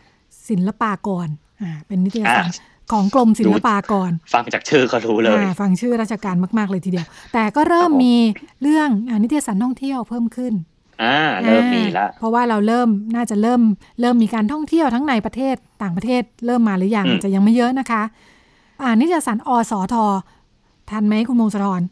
ศิลปากรอ่าเป็นนิตยสารอ่า ของกรมศิลปากร ฟังจากชื่อก็รู้เลยอ่าฟังชื่อราชการมาก ๆ เลยทีเดียว แต่ก็เริ่มครับผมมีเรื่องอานิตยสารท่องเที่ยวเพิ่มขึ้นอ่าเริ่มมีละอ่าเพราะว่าเราเริ่มน่าจะเริ่มเริ่มมีการท่องเที่ยวทั้งในประเทศต่างประเทศเริ่มมาหรือยังอืมอาจจะยังไม่เยอะนะคะ อ่านิตยสารอสททันไหมคุณมงคลธร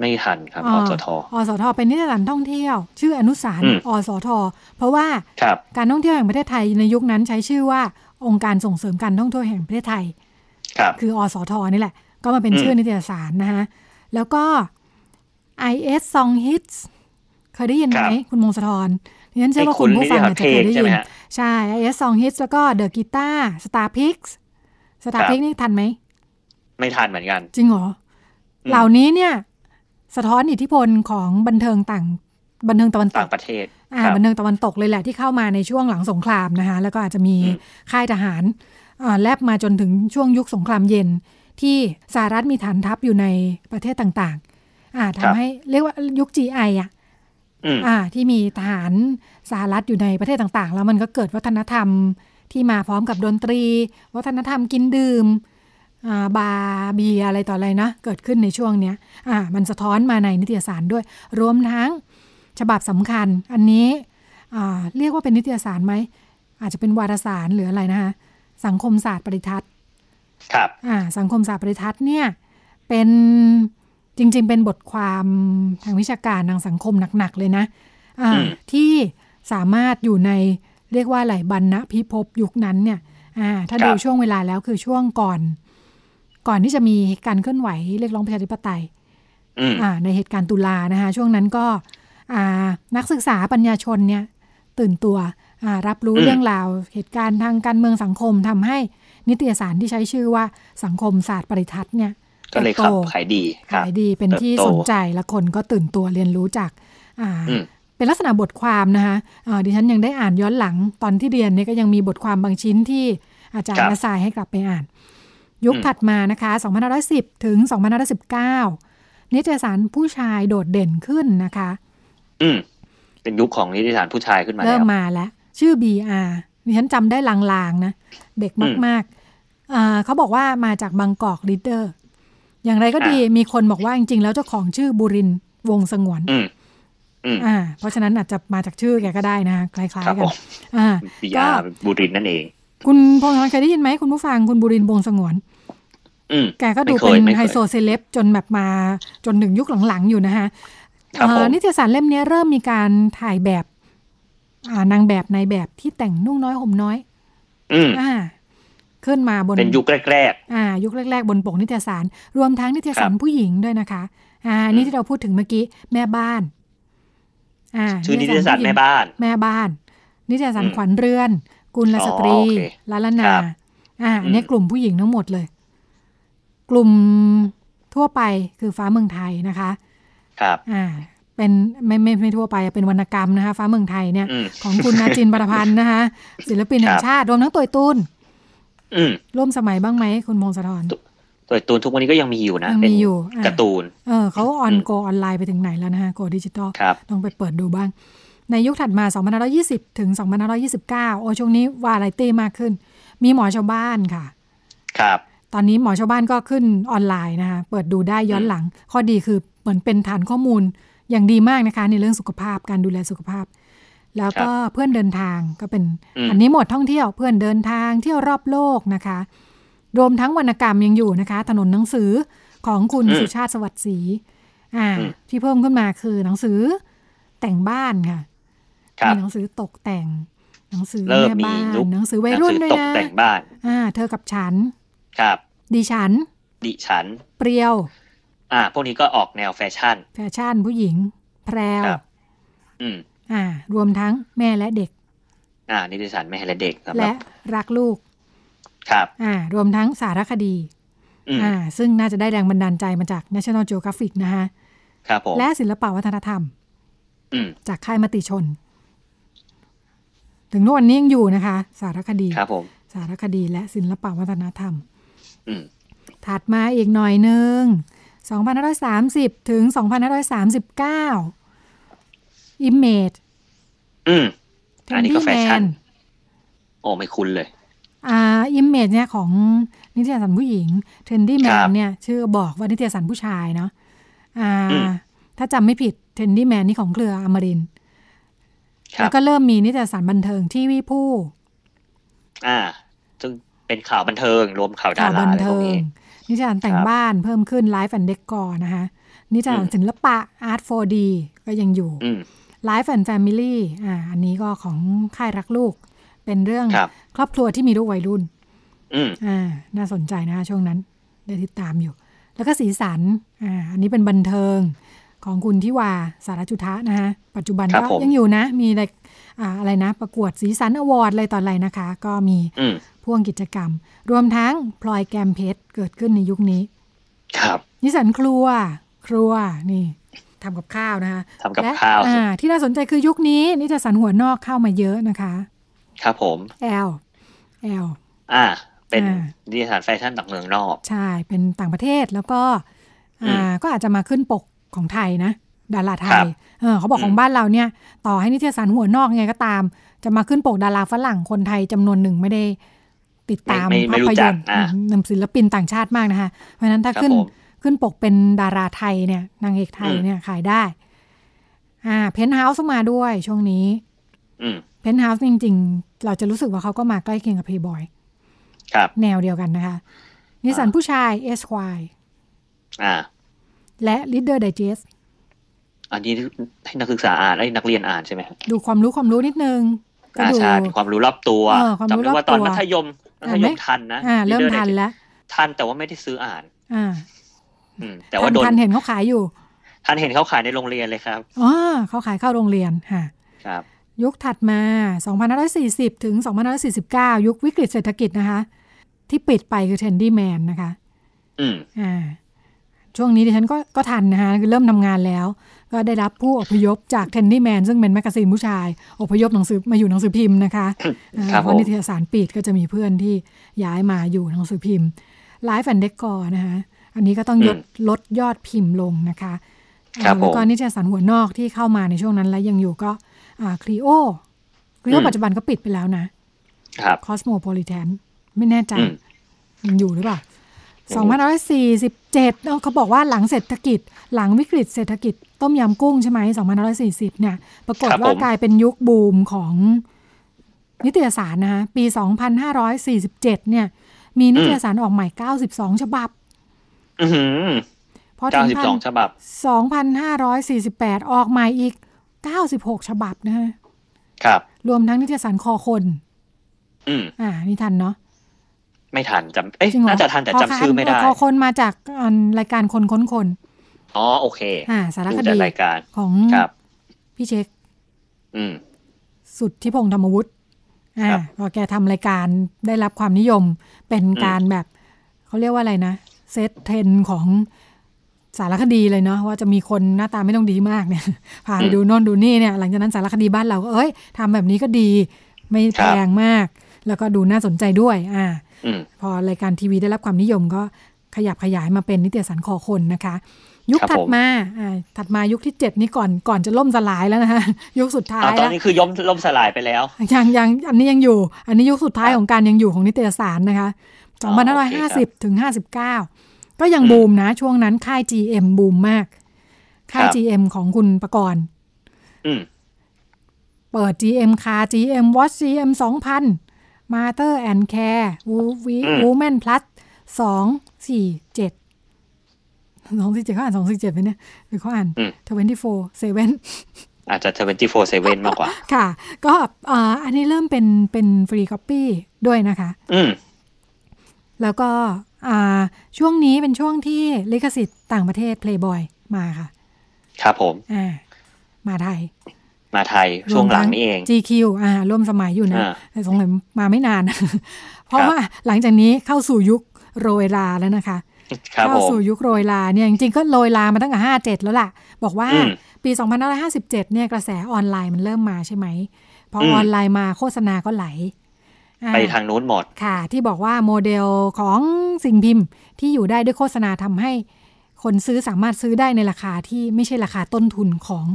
ไม่ทันครับอ่าอสทอสทเป็นนิตยสารท่องเที่ยว ชื่ออนุสารอืมอสท เพราะว่าครับการท่องเที่ยวแห่งประเทศไทยในยุคนั้นใช้ชื่อว่าองค์การส่งเสริมการท่องเที่ยวแห่งประเทศไทย ครับคืออสทนี่แหละ ก็มาเป็นอืมชื่อนิตยสารนะคะแล้วก็ IS Song Hits เคยได้ยินไหมครับคุณมงคลธรดิฉันเชื่อว่าไอ้คุณผู้ฟังนิอาจตยสารจะเคยได้เพลงใช่ยิไหมนฮะใช่ IS Song Hits แล้วก็ The Guitar Star Pix Star ครับ Pix นี่ทันไหม ไม่ทันเหมือนกัน จริงเหรออืมเหล่านี้เนี่ย สะท้อนอิทธิพลของบันเทิงต่างบันเทิงตะวันตต่ากงประเทศ อ่าครับบันเทิงตะวันตกเลยแหละที่เข้ามาในช่วงหลังสงครามนะคะ แล้วก็อาจจะมีอืมค่ายทหารอ่า แลบมาจนถึงช่วงยุคสงครามเย็น ที่สหรัฐมีฐานทัพอยู่ในประเทศต่างๆอ่าครับทำให้เรียกว่ายุค GI อะอืมอ่าที่มีทหารสหรัฐอยู่ในประเทศต่างๆ แล้วมันก็เกิดวัฒนธรรมที่มาพร้อมกับดนตรี วัฒนธรรมกินดื่มอ่าบาร์เบียร์อะไรต่ออะไรนะ เกิดขึ้นในช่วงเนี้ยอ่ามันสะท้อนมาในนิตยสารด้วย รวมทั้งฉบับสำคัญ อันนี้อ่าเรียกว่าเป็นนิตยสารไหม อาจจะเป็นวารสารหรืออะไรนะคะ สังคมศาสตร์ปริทัศน์ครับอ่าสังคมศาสตร์ปริทัศน์เนี่ยเป็นจริง ๆ เป็นบทความทางวิชาการทางสังคมหนักๆเลยนะอ่าอืมที่สามารถอยู่ในเรียกว่าอะไรบรรณพิภพยุคนั้นเนี่ยอ่าถ้าครับดูช่วงเวลาแล้วคือช่วงก่อน ก่อนที่จะมีการเคลื่อนไหวเรียกร้องประชาธิปไตยอืมอ่าในเหตุการณ์ตุลานะคะช่วงนั้นก็อ่านักศึกษาปัญญาชนเนี่ยตื่นตัวอ่า รับรู้อืมเรื่องราวเหตุการณ์ทางการเมืองสังคมทำให้นิตยสารที่ใช้ชื่อว่าสังคมศาสตร์ปริทัศน์เนี่ยก็เลยติบขับโตขายดีครับขายดีเป็นที่เติบโตสนใจและคนก็ตื่นตัวเรียนรู้จากอ่าอืมเป็นลักษณะบทความนะคะอ่าดิฉันยังได้อ่านย้อนหลังตอนที่เรียนเนี่ยก็ยังมีบทความบางชิ้นที่อาจารครัย์บมาสายให้กลับไปอ่าน ยุคอืมถัดมานะคะ 2510 ถึง 2519 นิตยสารผู้ชายโดดเด่นขึ้นนะคะ อืมเป็นยุคของนิติสารผู้ชายขึ้นมาเริ่แล้มวมาแล้ว ชื่อ BR ดิฉันจำได้ลางๆนะ เด็กมากๆอ่าเขาบอกว่ามาจากบางกอกลีดเดอร์ อย่างไรก็ดีมีคนบอกว่าจริงๆ แล้วเจ้าของชื่อบุรินทร์วงศ์สงวนอืมอืมอ่า เพราะฉะนั้นอาจจะมาจากชื่อแกก็ได้นะคล้ายครัๆบกัผนมอ่าปิก็ยาบุรินทร์นั่นเอง คุณพงศธรเคยได้ยินไหมคุณผู้ฟังคุณบุรินทร์วงศ์สงวนอืมแกก็ดูไม่เคเป็ยนไม่เคยไฮโซเซเลบจนแบบมาจนถึงยุคหลังๆอยู่นะคะครับผมเอ่อนิตยสารเล่มนี้เริ่มมีการถ่ายแบบอ่า นางแบบในแบบที่แต่งนุ่งน้อยห่มน้อย อืมอ่า ขึ้นมาบนเป็นยุคแรกอ่า ยุคแรก ๆ บนปกนิตยสาร รวมทั้งนิตยสารครับผู้หญิงด้วยนะคะ อ่าอันนี่อืมที่เราพูดถึงเมื่อกี้แม่บ้าน อ่าๆชื่อนิติสารผู้หญิงแม่บ้าน แม่บ้าน นิตยสารอืมขวัญเรือน กุลสตรีอ๋อโอเคลาลนาครับอ่าอันนี้อืมกลุ่มผู้หญิงทั้งหมดเลย กลุ่มทั่วไปคือฟ้าเมืองไทยนะคะ ครับ อ่า เป็นไม่ไม่ไม่ทั่วไปเป็นวรรณกรรมนะคะ ฟ้าเมืองไทยเนี่ยอืมของคุณนาจินปรพันธ์นะคะ ศิลปินแห่คงรับชาติรวมทั้งตัวตูนอืมร่วมสมัยบ้างไหมคุณพงศธรตัวตูนทุกวันนี้ก็ยังมีอยู่นะยังเป็นมีอยู่อะการ์ตูน เออเขาออนอืมโกออนไลน์ไปถึงไหนแล้วนะคะโกดิจิตอลครับต้องไปเปิดดูบ้าง ในยุคถัดมา 2520 ถึง 2529 โอ้ช่วงนี้วาไรตี้มากขึ้น มีหมอชาวบ้านค่ะ ครับ ตอนนี้หมอชาวบ้านก็ขึ้นออนไลน์นะคะเปิดดูได้ย้อนหลัง ข้อดีคือเหมือนเป็นฐานข้อมูล อย่างดีมากนะคะ ในเรื่องสุขภาพการดูแลสุขภาพ แล้วก็เพื่อนเดินทางก็เป็นอืมอันนี้หมดท่องเที่ยวเพื่อนเดินทางเที่ยวรอบโลกนะคะ รวมทั้งวรรณกรรมยังอยู่นะคะ ถนนหนังสือของคุณสุชาติสวัสดิ์ศรีอ่า ที่เพิ่มขึ้นมาคือหนังสือแต่งบ้านค่ะครับมีหนังสือตกแต่ง หนังสือเริ่มแม่มีบ้านยุคหนังสือวัยรุ่นหด้นัวยงสือตกนะแต่งบ้าน อ่า เธอกับฉัน ครับ ดิฉัน ดิฉัน เปรียว อ่า พวกนี้ก็ออกแนวแฟชั่น แฟชั่นผู้หญิง แพรวครับอืม อ่า รวมทั้งแม่และเด็ก อ่า นิติสารแม่และเด็กสำหรัและบรักลูก ครับ อ่า รวมทั้งสารคดีอืมอ่า ซึ่งน่าจะได้แรงบันดาลใจมาจาก National Geographic นะคะครับผม และศิลปวัฒนธรรมอืมจากค่ายมติชน ถึงทุกวันนี้ยังอยู่นะคะ สารคดี ครับผม สารคดีและศิลปวัฒนธรรมอืมถัดมาอีกหน่อยหนึ่ง 2530 ถึง 2539 Image อืม อันนี้ก็แฟชั่น Candyman โอ้ ไม่คุ้นเลย อ่า Image เนี่ยของนิตยสารผู้หญิง Trendy ครั Man บเนี่ย ชื่อบอกว่านิตยสารผู้ชายเนาะ อ่าอืมถ้าจำไม่ผิด Trendy Man นี่ของเครืออมรินทร์ครัแล้บวก็เริ่มมีนิตยสารบันเทิงที่วิผู้ อ่า ซึ่งเป็นข่าวบันเทิง รวมข่าวดาข่าวราบันอะไรพเทิวกงนี้ นิตยสารแต่งครับบ้านเพิ่มขึ้น Life and Decor นะคะนิตยสารอืมศิลปะ Art 4D ก็ยังอยู่อืม Life and Family อ่าอันนี้ก็ของค่ายรักลูก เป็นเรื่องครับครอบครัวที่มีลูกวัยรุ่นอืมอ่าน่าสนใจนะช่วงนั้นได้ติดตามอยู่ แล้วก็สีสันอ่าอันนี้เป็นบันเทิงของคุณทิวาสารจุทะนะคะปัจจุบันครับก็ผมยังอยู่นะ มีอะไรอ่าอะไรนะ ประกวดสีสันอวอร์ดอะไรต่ออะไรนะคะ ก็มีอืม พ่วงกิจกรรม รวมทั้งพลอยแกมเพชรเกิดขึ้นในยุคนี้ ครับ นิสันครัว ครัวนี่ทำกับข้าวนะคะทำกับและข้าวอ่าที่น่าสนใจคือยุคนี้นิตยสารหัวนอกเข้ามาเยอะนะคะ ครับผมแอลแอลอ่า เป็นอ่านิตยสารแฟชั่นต่างเมืองนอก ใช่ เป็นต่างประเทศแล้วก็อือ่ามก็อาจจะมาขึ้นปกของไทยนะ ดาราไทครัยบเออเขาบอกอืมของบ้านเราเนี่ย ต่อให้นิตยสารหัวนอกยังไงก็ตาม จะมาขึ้นปกดาราฝรั่งคนไทยจำนวนหนึ่งไม่ได้ ติดตามไม่ไม่ภารู้พจัยกนตร์อ่าอืมนำศิลปินต่างชาติมากนะคะเพราะฉะนั้นถ้าครับขึ้นผมขึ้นปกเป็นดาราไทยเนี่ยนางเอกไทยอืมเนี่ยขายได้ อ่า เพนท์เฮาส์มาด้วยช่วงนี้อืมเพนท์เฮาส์จริง ๆ เราจะรู้สึกว่าเขาก็มาใกล้เคียงกับเพย์บอยครับแนวเดียวกันนะคะนิตยสารผู้ชาย S Y อ่าและ Reader's Digest อันนี้ให้นักศึกษาอ่านให้นักเรียนอ่านใช่ไหมครับดูความรู้ความรู้นิดนึงก็อ่าดูใช่เป็นความรู้รอบตัวเออความรู้จำได้รอบว่าตอนตัวมัธยม มัธยอ่ามไม่ทันนะอ่าเริ่ม Reader's ทัน Digest แล้วทันแต่ว่าไม่ได้ซื้ออ่าน อ่าอืมแต่ว่าโดนทันเห็นเขาขายอยู่ ทันเห็นเขาขายในโรงเรียนเลยครับอ๋อเขาขายเข้าโรงเรียนค่ะ ครับ ยุคถัดมา 2540 ถึง 2549 ยุควิกฤตเศรษฐกิจนะคะ ที่ปิดไปคือ Trendy Man นะคะ อืมอ่าช่วงนี้ดิฉันก็ก็ทันนะคะคือเริ่มทำงานแล้ว ก็ได้รับผู้อพยพจาก Trendy Man ซึ่งเป็น magazine ผู้ชาย อพยพหนังสือมาอยู่หนังสือพิมพ์นะคะอ่าครับเพผราะมนิตยสารปิดก็จะมีเพื่อนที่ย้ายมาอยู่หนังสือพิมพ์ Life and Decor นะคะอันนี้ก็ต้องลดลดยอดพิมพ์ลงนะคะครับอ่าแล้วก็ผมนิตยสารหัวนอกที่เข้ามาในช่วงนั้นแล้วยังอยู่ก็ Cleo Cleo อืมปัจจุบันก็ปิดไปแล้วนะครับ Cosmopolitan ไม่แน่ใจอืมยังอยู่หรือเปล่ายังอยู่2547เอ้าเขาบอกว่าหลังเศรษฐกิจ หลังวิกฤตเศรษฐกิจ ต้มยำกุ้งใช่ไหม2540 เนี่ย ปรากฏครับว่าผมกลายเป็นยุคบูมของนิตยสารนะคะปี 2547 เนี่ย มีนิตยสารออกใหม่ 92 ฉบับ อือหือพอถึเก้างสิบสองฉบับ 2,548 ออกใหม่อีก 96 ฉบับนะฮะครับ รวมทั้งนิตยสารคอคน อืมอ่า นี่ทันเนาะไม่ทันจำเอ้ยจริงเหรอน่าจะทันแต่คจำชื่อไม่ได้คอคนมาจากอันรายการคนค้นคน อ๋อโอเคอ่าสารคดีดูจากรายการของครับ พี่เช็คอืม สุทธิพงษ์ธรรมวุฒิอ่าครับพอแกทำรายการได้รับความนิยมเป็นการแบบเขาเรียกว่าอะไรนะ set trend ของสารคดีเลยเนาะว่าจะมีคนหน้าตาไม่ต้องดีมากเนี่ยพาไปดูโน่นดูนี่เนี่ย หลังจากนั้นสารคดีบ้านเราก็เอ้ยทำแบบนี้ก็ดี ไม่แพงมาก แล้วก็ดูน่าสนใจด้วย อ่าอืมพอรายการทีวีได้รับความนิยมก็ขยับขยายมาเป็นนิตยสารคอคนนะคะ ยุคครับถัผดมมาอ่าถัดมายุคที่เจ็ดนี่ก่อนก่อนจะล่มสลายแล้วนะคะยุคสุดท้าอ่ายตอนแล้วนี้คือย้มล่มสลายไปแล้วยังยังอันนี้ยังอยู่ อันนี้ยุคสุดท้ายครับของการยังอยู่ของนิตยสารนะคะอ๋อโอเคครับ2550ถึง59ก็ยังบูมนะ ช่วงนั้นค่าย GM บูมมาก ค่ายครับ GM ของคุณประกรณ์อืมเปิด GM Car GM Watch GM 2000 Mater and Care Wo- Wo- อืม Woman Plus 2 4 7 2 4 7เขาอ่าน2 4 7ไหมเนี่ยหรือเขาอ่านอืม24 7อาจจะ 24/7 มากกว่า ค่ะ ก็อ่าอันนี้เริ่มเป็นเป็นฟรีคั p ปี้ด้วยนะคะ อืม แล้วก็อ่าช่วงนี้เป็นช่วงที่ลิขสิทธิ์ต่างประเทศ Playboy มาค่ะ ครับผม อ่า มาไทย มาไทย ช่วงหลังนี้เองรวมทั้ GQ อ่า ร่วมสมัยอยู่นะอ่าแต่สงสัยมาไม่นาน เพราะครับว่าหลังจากนี้เข้าสู่ยุค โรยลาแล้วนะคะครับเข้าผมสู่ยุคโรยลาเนี่ยจริงๆก็โรยลามาตั้งแต่ห้าเจ็ดแล้วล่ะ บอกว่าอืมปี 2557 เนี่ยกระแสออนไลน์มันเริ่มมาใช่ไหมพอออนไลน์มาโฆษณาก็ไหลอ่ไปทางนู้นหมดค่ะ ที่บอกว่าโมเดลของสิ่งพิมพ์ที่อยู่ได้ด้วยโฆษณาทำให้คนซื้อสามารถซื้อได้ในราคาที่ไม่ใช่ราคาต้นทุนของ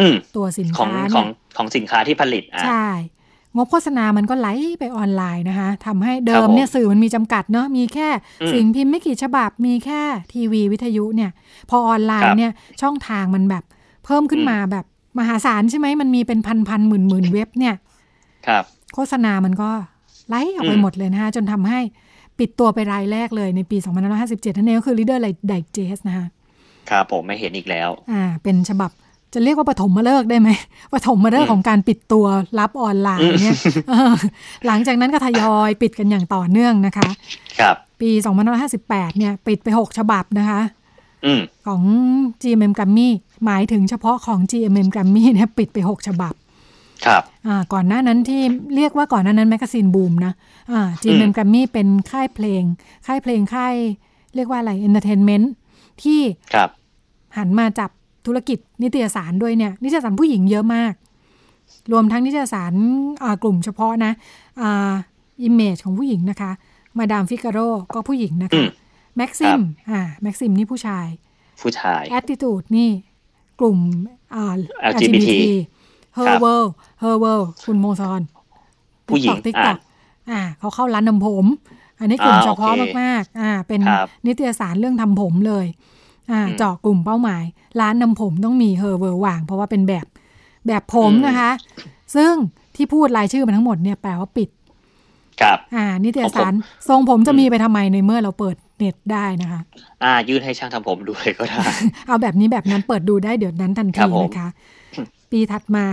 อืมตัวสินของค้าขอเนี่งยของสินค้าที่ผลิตอะใช่ งบโฆษณามันก็ไหลไปออนไลน์นะคะทำให้เดิครับมผมเนี่ยสื่อมันมีจำกัดเนาะมีแค่อืมสิ่งพิมพ์ไม่กี่ฉบับ มีแค่ทีวีวิทยุเนี่ย พอออนไลครัน์บเนี่ยช่องทางมันแบบเพิ่มขึ้นอืมมาแบบมหาศาลใช่ไหมมันมีเป็นพันพันหมื่นหมื่นเว็บเนี่ย ครับ โฆษณามันก็ไล่ออกไปอืมหมดเลยนะคะจนทำให้ปิดตัวไปรายแรกเลยในปี 2557นั่นเองก็คือ Leader Digest นะคะครับผมไม่เห็นอีกแล้ว อ่า เป็นฉบับ จะเรียกว่าปฐมฤกษ์ได้ไหมปฐมฤกอืษ์มของการปิดตัวรับออนไลน์เนี่ยเออหลังจากนั้นก็ทยอยปิดกันอย่างต่อเนื่องนะคะ ครับ ปี2558 เนี่ย ปิดไป 6 ฉบับนะคะอืมของ GMM Grammy หมายถึงเฉพาะของ GMM Grammy เนี่ยปิดไป 6 ฉบับ ครับอ่าก่อนหน้านั้นที่เรียกว่าก่อนหน้านั้น magazine boom นะอ่า GMM Grammy เป็นค่ายเพลง ค่ายเพลงค่ายเรียกว่าอะไร Entertainment ที่ครับหันมาจับ ธุรกิจนิตยสารด้วยเนี่ยนิตยสารผู้หญิงเยอะมาก รวมทั้งนิตยสารอ่ากลุ่มเฉพาะนะอ่า Image ของผู้หญิงนะคะ Madame Figaro ก็ผู้หญิงนะอืคะม Maxim อ่า Maxim นี่ผู้ชาย ผู้ชายแอ t ติตูดนี่กลุ่มอ่า LGBT เฮอครัร์บเวิลเฮอร์เวิลคุณโมซอนผู้หญิงติ๊กต็อกอ่าอ่าเขาเข้าร้านทำผม อันนี้กลุ่มอ่าเฉพาะโอเคมากๆ อ่า เป็นครับนิตยสารเรื่องทำผมเลยอ่าอืม เจาะกลุ่มเป้าหมาย ร้านนำผมต้องมีเฮอร์เวิลว่าง เพราะว่าเป็นแบบแบบผมอืมนะคะ ซึ่งที่พูดรายชื่อมาทั้งหมดเนี่ยแปลว่าปิด ครับ อ่า นิตยสารของผมทรงผมจะอืมมีไปทำไมในเมื่อเราเปิดเน็ตได้นะคะ อ่า ยื่นให้ช่างทำผมดูเลยก็ได้ เอาแบบนี้แบบนั้นเปิดดูได้เดี๋ยวนั้นทันครัทีบผมนะคะ ปีถัดมา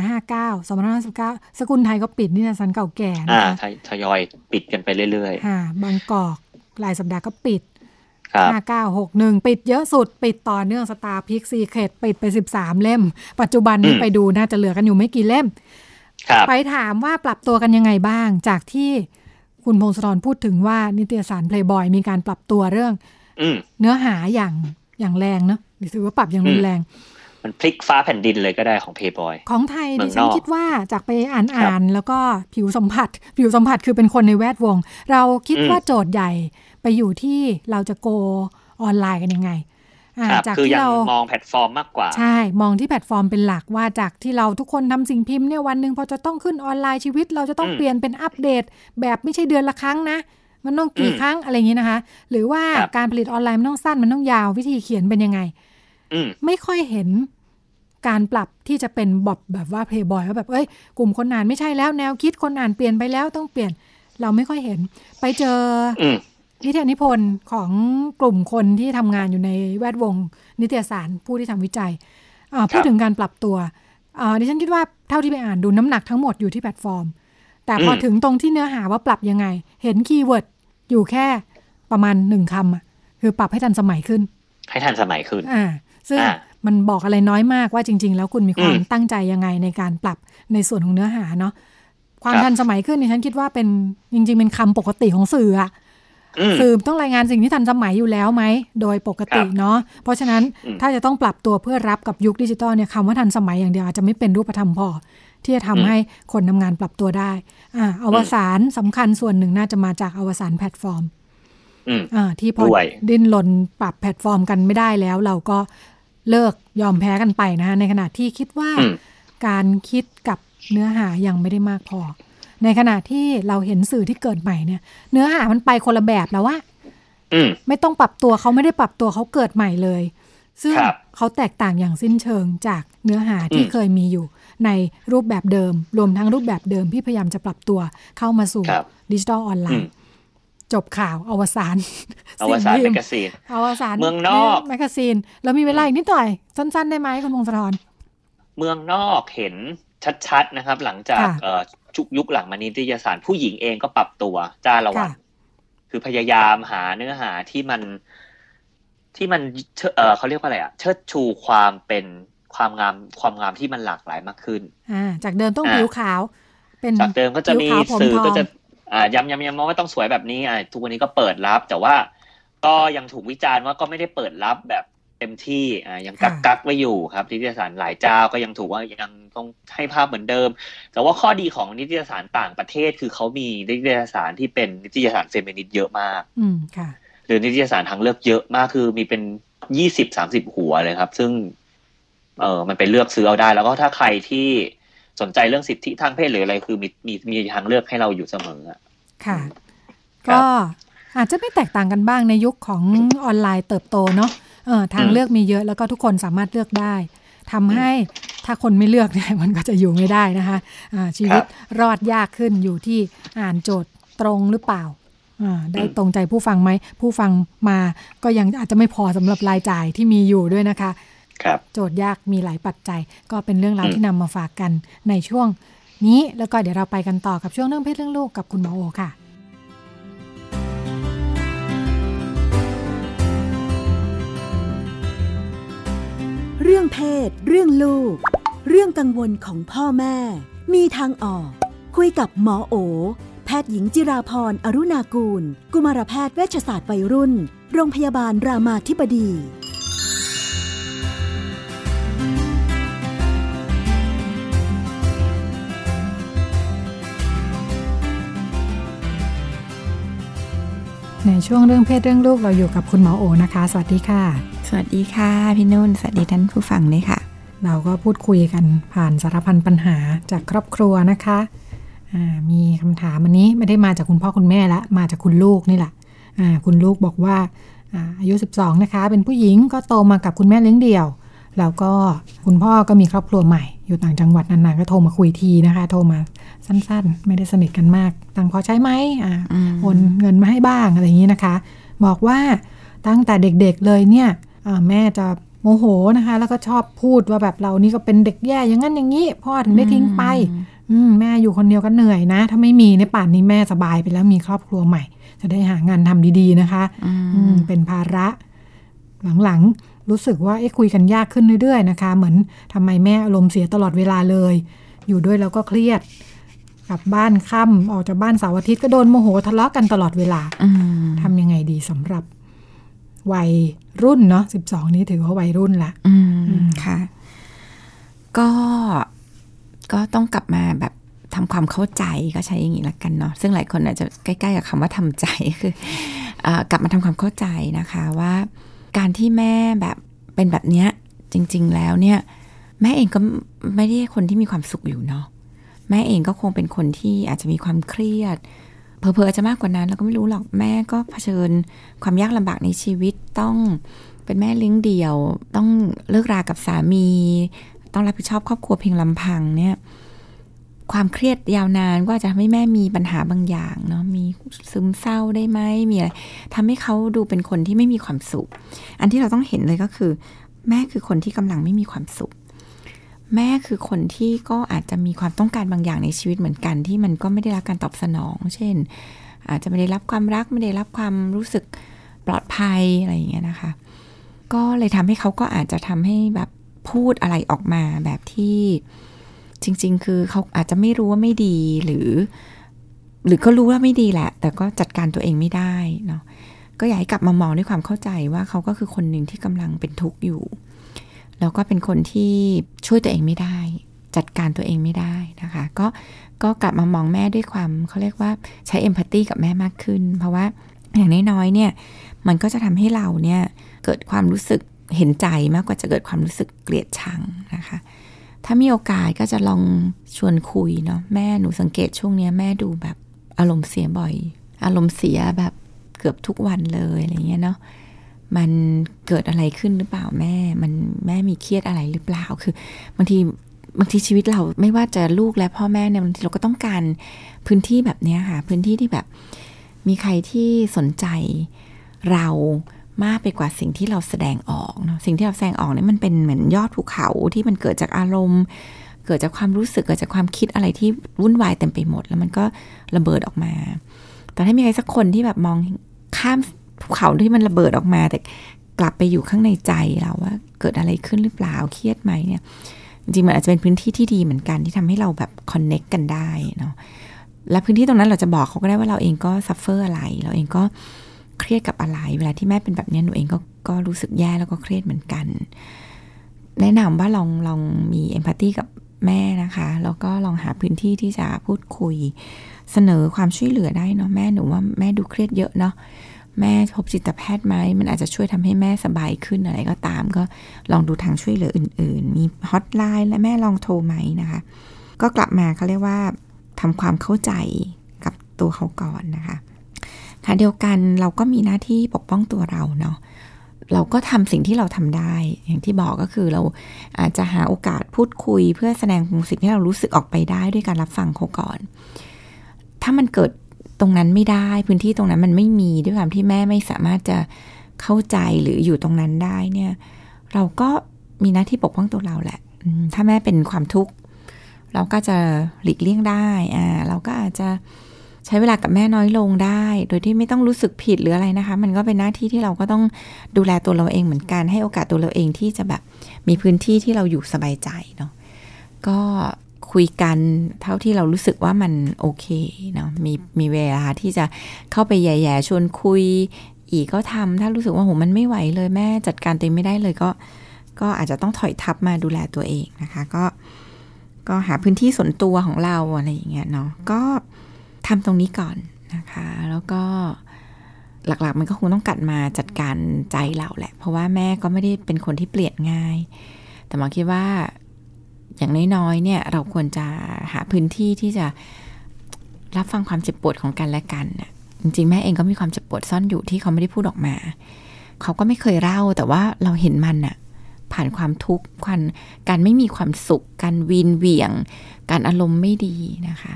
59 2559สกุลไทยก็ปิดนิตยสารเก่าแก่นะอ่าคะทยทยอยปิดกันไปเรื่อยอ่าบางกอกรายสัปดาห์ก็ปิด ๆครับ5961ปิดเยอะสุด ปิดต่อเนื่องสตาร์พิกซีเคดปิดไป13เล่ม ปัจจุบันนี้อืมไปดูน่าจะเหลือกันอยู่ไม่กี่เล่มครับไปถามว่าปรับตัวกันยังไงบ้าง จากที่คุณพงศธรพูดถึงว่านิตยสาร Playboy มีการปรับตัวเรื่องอืมเนื้อหาอย่างอย่างแรงเนอะหรือถือว่าปรับอย่างรุนแรง มันพลิกฟ้าแผ่นดินเลยก็ได้ของเพย์บอยของไทยเมืดิฉันคิดว่าจากไปอ่านครับอ่านแล้วก็ผิวสัมผัส ผิวสัมผัสคือเป็นคนในแวดวง เราคิดอืมว่าโจทย์ใหญ่ ไปอยู่ที่เราจะ go online กันยังไงอ่าครับจากคือที่ยังเรามองแพลตฟอร์มมากกว่า ใช่ มองที่แพลตฟอร์มเป็นหลักว่าจากที่เราทุกคนทำสิ่งพิมพ์เนี่ยวันหนึ่งพอจะต้องขึ้นออนไลน์ชีวิต เราจะต้องอืมเปลี่ยนเป็นอัปเดต แบบไม่ใช่เดือนละครั้งนะ มันต้องกี่อืมครั้งอะไรอย่างนี้นะคะ หรือว่าครับการผลิตออนไลน์มันต้องสั้นมันต้องยาววิธีเขียนเป็นยังไงอืมไม่ค่อยเห็นการปรับที่จะเป็นบอบแบบว่าเพย์บอยว่าแบบเอ้ยกลุ่มคนอ่านไม่ใช่แล้วแนวคิดคนอ่านเปลี่ยนไปแล้วต้องเปลี่ยน เราไม่ค่อยเห็น ไปเจอ อืมนิทานนิพนธ์ของกลุ่มคนที่ทำงานอยู่ในแวดวง นิตยสารผู้ที่ทำวิจัยอ่าพูดถึงการปรับตัวอ่าดิฉันคิดว่าเท่าที่ไปอ่านดูน้ำหนักทั้งหมดอยู่ที่แพลตฟอร์ม แต่พออมถึงตรงที่เนื้อหาว่าปรับยังไง เห็น keyword อยู่แค่ประมาณหนึ่งคำอะคือปรับให้ทันสมัยขึ้น ให้ทันสมัยขึ้นอ่าซึ่งอ่ามันบอกอะไรน้อยมากว่าจริง ๆ แล้วคุณมีความอืมตั้งใจยังไงในการปรับในส่วนของเนื้อหาเนาะความครับทันสมัยขึ้นเนี่ยฉันคิดว่าเป็นจริง ๆ เป็นคำปกติของสื่ออะอืม สื่อต้องรายงานสิ่งที่ทันสมัยอยู่แล้วไหม โดยปกติครับเนาะเพราะฉะนั้นอืมถ้าจะต้องปรับตัวเพื่อรับกับยุคดิจิตอลเนี่ยคำว่าทันสมัยอย่างเดียวอาจจะไม่เป็นรูปธรรมพอ ที่จะทำอืมให้คนทำงานปรับตัวได้อ่าอวสานสำคัญส่วนหนึ่งน่าจะมาจากอวสานแพลตฟอร์มอืมอ่าที่พอด้วยดิ้นรนปรับแพลตฟอร์มกันไม่ได้แล้ว เราก็เลิกยอมแพ้กันไปนะคะในขณะที่คิดว่าอืมการคิดกับเนื้อหายังไม่ได้มากพอ ในขณะที่เราเห็นสื่อที่เกิดใหม่เนี่ย เนื้อหามันไปคนละแบบแล้วว่าอืมไม่ต้องปรับตัวเขาไม่ได้ปรับตัวเขาเกิดใหม่เลย ซึ่งครับเขาแตกต่างอย่างสิ้นเชิงจากเนื้อหาที่อืมเคยมีอยู่ ในรูปแบบเดิม รวมทั้งรูปแบบเดิมที่พยายามจะปรับตัวเข้ามาสู่ครับดิจิทัลออนไลน์อืมจบข่าวอวสานอวสานสิ่งกพิมพ์แมกกาซีนอวสานเมืองนอกแมกกาซีนแล้วมีเวลาอีกนิดหน่อย สั้นๆ ได้ไหมคุณพงศธรเมืองนอกเห็น ชัดๆนะครับ หลังจากค่ะเอ่อชุกยุคหลังมานิตยสารผู้หญิงเองก็ปรับตัวจ้าละวันค่ะคือพยายามหาเนื้อหาที่มันที่มันเชิดเอ่อเขาเรียกว่าอะไรอะเชิดชูความเป็นความงามความงามที่มันหลากหลายมากขึ้นอ่าจากเดิมต้องอ่าผิวขาว เป็นจากเดิมก็จะมีผิวขาวผมสื่อทองก็จะอ่าย้ำย้ำย้ำว่าต้องสวยแบบนี้อ่าทุกวันนี้ก็เปิดรับ แต่ว่าก็ยังถูกวิจารณ์ว่าก็ไม่ได้เปิดรับแบบ เต็มที่อ่ายังกักกักไว้อยู่ครับนิตยสารหลายเจ้าก็ยังถูกว่ายังต้องให้ภาพเหมือนเดิม แต่ว่าข้อดีของนิตยสารต่างประเทศคือเขามีนิตยสารที่เป็นนิตยสารเฟมินิสต์เยอะมาก อืมค่ะ หรือนิตยสารทางเลือกเยอะมากคือมีเป็นยี่สิบสามสิบหัวเลยครับ ซึ่ง เออมันไปเลือกซื้อเอาได้ แล้วก็ถ้าใครที่สนใจเรื่องสิทธิทางเพศหรืออะไร คือมีมีมีทางเลือกให้เราอยู่เสมออะค่ะครับก็อาจจะไม่แตกต่างกันบ้างในยุคของออนไลน์เติบโตเนาะเออ ทางอืมเลือกมีเยอะแล้วก็ทุกคนสามารถเลือกได้ทำให้ถ้าคนไม่เลือกเนี่ยมันก็จะอยู่ไม่ได้นะคะอ่าชีวิตรอดยากขึ้นอยู่ที่อ่านโจทย์ตรงหรือเปล่าอ่าได้ตรงใจผู้ฟังไหม ผู้ฟังมาก็ยังอาจจะไม่พอสำหรับรายจ่ายที่มีอยู่ด้วยนะคะครับโจทย์ยากมีหลายปัจจัย ก็เป็นเรื่องราวอืมที่นำมาฝากกันในช่วงนี้แล้วก็เดี๋ยวเราไปกันต่อกับช่วงเรื่องเพศเรื่องลูกกับคุณหมอโอค่ะ เรื่องเพศ เรื่องลูก เรื่องกังวลของพ่อแม่ มีทางออก คุยกับหมอโอ แพทย์หญิงจิราพรอรุณากูล กุมารแพทย์เวชศาสตร์วัยรุ่น โรงพยาบาลรามาธิบดีในช่วงเรื่องเพศเรื่องลูกเราอยู่กับคุณหมอโอนะคะ สวัสดีค่ะ สวัสดีค่ะ พี่นุ่น สวัสดีท่านผู้ฟังด้วยค่ะ เราก็พูดคุยกันผ่านสารพันปัญหาจากครอบครัวนะคะอ่ามีคำถามอันนี้ไม่ได้มาจากคุณพ่อคุณแม่ละ มาจากคุณลูกนี่แหละอ่าคุณลูกบอกว่าอ่าอายุ 12 นะคะ เป็นผู้หญิงก็โตมากับคุณแม่เลี้ยงเดี่ยว แล้วก็คุณพ่อก็มีครอบครัวใหม่ อยู่ต่างจังหวัดนานๆก็โทรมาคุยทีนะคะ โทรมาสั้นๆ ไม่ได้สนิทกันมาก ตังค์พอใช้ไหมอ่าอืมโอนเงินมาให้บ้างอะไรอย่างนี้นะคะ บอกว่าตั้งแต่เด็กๆเลยเนี่ยอ่า แม่จะโมโหนะคะ แล้วก็ชอบพูดว่าแบบเรานี่ก็เป็นเด็กแย่อย่างนั้นอย่างนี้พ่อถึงได้ทิ้งไป อืมแม่อยู่คนเดียวก็เหนื่อยนะ ถ้าไม่มีในยป่านนี้แม่สบายไปแล้วมีครอบครัวใหม่ จะได้หางานทำดีๆนะคะอืมอืมเป็นภาระ หลังๆรู้สึกว่าเอ๊ะคุยกันยากขึ้นเรื่อยๆนะคะ เหมือนทำไมแม่อารมณ์เสียตลอดเวลาเลย อยู่ด้วยแล้วก็เครียดกลับบ้านค่ำออกจากบ้านเสาร์อาทิตย์ก็โดนโมโหทะเลาะกันตลอดเวลาอืมทำยังไงดีสำหรับ วัยรุ่นเนาะสิบสองนี้ถือว่าวัยรุ่นละอือืมมค่ะ ก็ก็ต้องกลับมาแบบทำความเข้าใจก็ใช้อย่างนี้ละกันเนาะซึ่งหลายคนอาจจะใกล้ๆกับคำว่าทำใจคืออากลับมาทำความเข้าใจนะคะว่า การที่แม่แบบเป็นแบบเนี้ยจริง ๆ แล้วเนี่ย แม่เองก็ไม่ได้คนที่มีความสุขอยู่เนาะแม่เองก็คงเป็นคนที่อาจจะมีความเครียด เพอเพอๆอาจจะมากกว่านั้นเราก็ไม่รู้หรอกแม่ก็เผชิญความยากลำบากในชีวิตต้องเป็นแม่เลี้ยงเดี่ยว ต้องเลิกรากับสามี ต้องรับผิดชอบครอบครัวเพียงลำพังเนี่ย ความเครียดยาวนานก็อาจจะทำให้แม่มีปัญหาบางอย่างเนาะมีซึมเศร้าได้ไหมมีอะไรทำให้เขาดูเป็นคนที่ไม่มีความสุข อันที่เราต้องเห็นเลยก็คือ แม่คือคนที่กำลังไม่มีความสุข แม่คือคนที่ก็อาจจะมีความต้องการบางอย่างในชีวิตเหมือนกัน ที่มันก็ไม่ได้รับการตอบสนอง เช่น อาจจะไม่ได้รับความรักไม่ได้รับความรู้สึกปลอดภัยอะไรอย่างเงี้ยนะคะ ก็เลยทำให้เขาก็อาจจะทำให้แบบพูดอะไรออกมาแบบที่จริง ๆ คือเขาอาจจะไม่รู้ว่าไม่ดีหรือ หรือก็รู้ว่าไม่ดีแหละ แต่ก็จัดการตัวเองไม่ได้เนาะก็อยากให้กลับมามองด้วยความเข้าใจว่าเขาก็คือคนหนึ่งที่กำลังเป็นทุกข์อยู่ แล้วก็เป็นคนที่ช่วยตัวเองไม่ได้ จัดการตัวเองไม่ได้นะคะ ก็ก็กลับมามองแม่ด้วยความเขาเรียกว่าใช้เอมพัตตีกับแม่มากขึ้น เพราะว่าอย่างน้อยๆเนี่ยมันก็จะทำให้เราเนี่ยเกิดความรู้สึกเห็นใจมากกว่าจะเกิดความรู้สึกเกลียดชังนะคะ ถ้ามีโอกาสก็จะลองชวนคุยเนาะแม่หนูสังเกตช่วงเนี้ยแม่ดูแบบอารมณ์เสียบ่อย อารมณ์เสียแบบเกือบทุกวันเลยอะไรเงี้ยเนาะ มันเกิดอะไรขึ้นหรือเปล่าแม่ มันแม่มีเครียดอะไรหรือเปล่า คือบางทีบางทีชีวิตเราไม่ว่าจะลูกและพ่อแม่เนี่ยบางทีเราก็ต้องการพื้นที่แบบเนี้ยค่ะ พื้นที่ที่แบบมีใครที่สนใจเรามากไปกว่าสิ่งที่เราแสดงออกเนาะสิ่งที่เราแสดงออกเนี่ยมันเป็นเหมือนยอดภูเขาที่มันเกิดจากอารมณ์ เกิดจากความรู้สึกเกิดจากความคิดอะไรที่วุ่นวายเต็มไปหมด แล้วมันก็ระเบิดออกมา แต่ถ้ามีใครสักคนที่แบบมองข้าม ภูเขาที่มันระเบิดออกมา แต่กลับไปอยู่ข้างในใจเราว่า เกิดอะไรขึ้นหรือเปล่าเครียดไหมเนี่ย จริงๆมันอาจจะเป็นพื้นที่ที่ดีเหมือนกันที่ทำให้เราแบบ connect กันได้เนาะและพื้นที่ตรงนั้นเราจะบอกเขาก็ได้ว่าเราเองก็ suffer อะไร เราเองก็เครียดกับอะไร เวลาที่แม่เป็นแบบนี้หนูเองก็ก็รู้สึกแย่แล้วก็เครียดเหมือนกัน แนะนำว่าลองลองมี empathy กับแม่นะคะ แล้วก็ลองหาพื้นที่ที่จะพูดคุย เสนอความช่วยเหลือได้เนาะแม่หนูว่าแม่ดูเครียดเยอะเนาะ แม่พบจิตแพทย์ไหม มันอาจจะช่วยทำให้แม่สบายขึ้นอะไรก็ตาม ก็ลองดูทางช่วยเหลืออื่น ๆ มีฮอตไลน์และแม่ลองโทรไหมนะคะ ก็กลับมาเขาเรียกว่าทำความเข้าใจกับตัวเขาก่อนนะคะค่ะเดียวกันเราก็มีหน้าที่ปกป้องตัวเราเนาะเราก็ทำสิ่งที่เราทำได้ อย่างที่บอกก็คือเราอาจจะหาโอกาสพูดคุย เพื่อแสดงสิ่งที่เรารู้สึกออกไปได้ด้วยการรับฟังเขาก่อน ถ้ามันเกิด ตรงนั้นไม่ได้พื้นที่ตรงนั้นมันไม่มีด้วยความที่แม่ไม่สามารถจะเข้าใจหรืออยู่ตรงนั้นได้เนี่ย เราก็มีหน้าที่ปกป้องตัวเราแหละถ้าแม่เป็นความทุกข์ เราก็จะหลีกเลี่ยงได้อ่าเราก็อาจจะใช้เวลากับแม่น้อยลงได้ โดยที่ไม่ต้องรู้สึกผิดหรืออะไรนะคะ มันก็เป็นหน้าที่ที่เราก็ต้องดูแลตัวเราเองเหมือนกันให้โอกาสตัวเราเองที่จะแบบมีพื้นที่ที่เราอยู่สบายใจเนาะก็ คุยกันเท่าที่เรารู้สึกว่ามันโอเคเนาะมีมีเวลาที่จะเข้าไปแย่ๆชวนคุย อีกก็ทำถ้ารู้สึกว่าโหมันไม่ไหวเลยแม่จัดการตัวเองไม่ได้เลยก็ ก็อาจจะต้องถอยทับมาดูแลตัวเองนะคะ ก็ก็หาพื้นที่ส่วนตัวของเราอะไรอย่างเงี้ยเนาะก็ทำตรงนี้ก่อนนะคะ แล้วก็หลักๆ มันก็คงต้องกัดมาจัดการใจเราแหละ เพราะว่าแม่ก็ไม่ได้เป็นคนที่เปลี่ยนง่าย แต่มาคิดว่า อย่างน้อยๆเนี่ยเราควรจะหาพื้นที่ที่จะรับฟังความเจ็บปวดของกันและกันน่ะจริงๆแม่เองก็มีความเจ็บปวดซ่อนอยู่ที่เขาไม่ได้พูดออกมา เขาก็ไม่เคยเล่าแต่ว่าเราเห็นมันน่ะผ่านความทุกข์ความการไม่มีความสุข การวีนเหวี่ยง การอารมณ์ไม่ดีนะคะ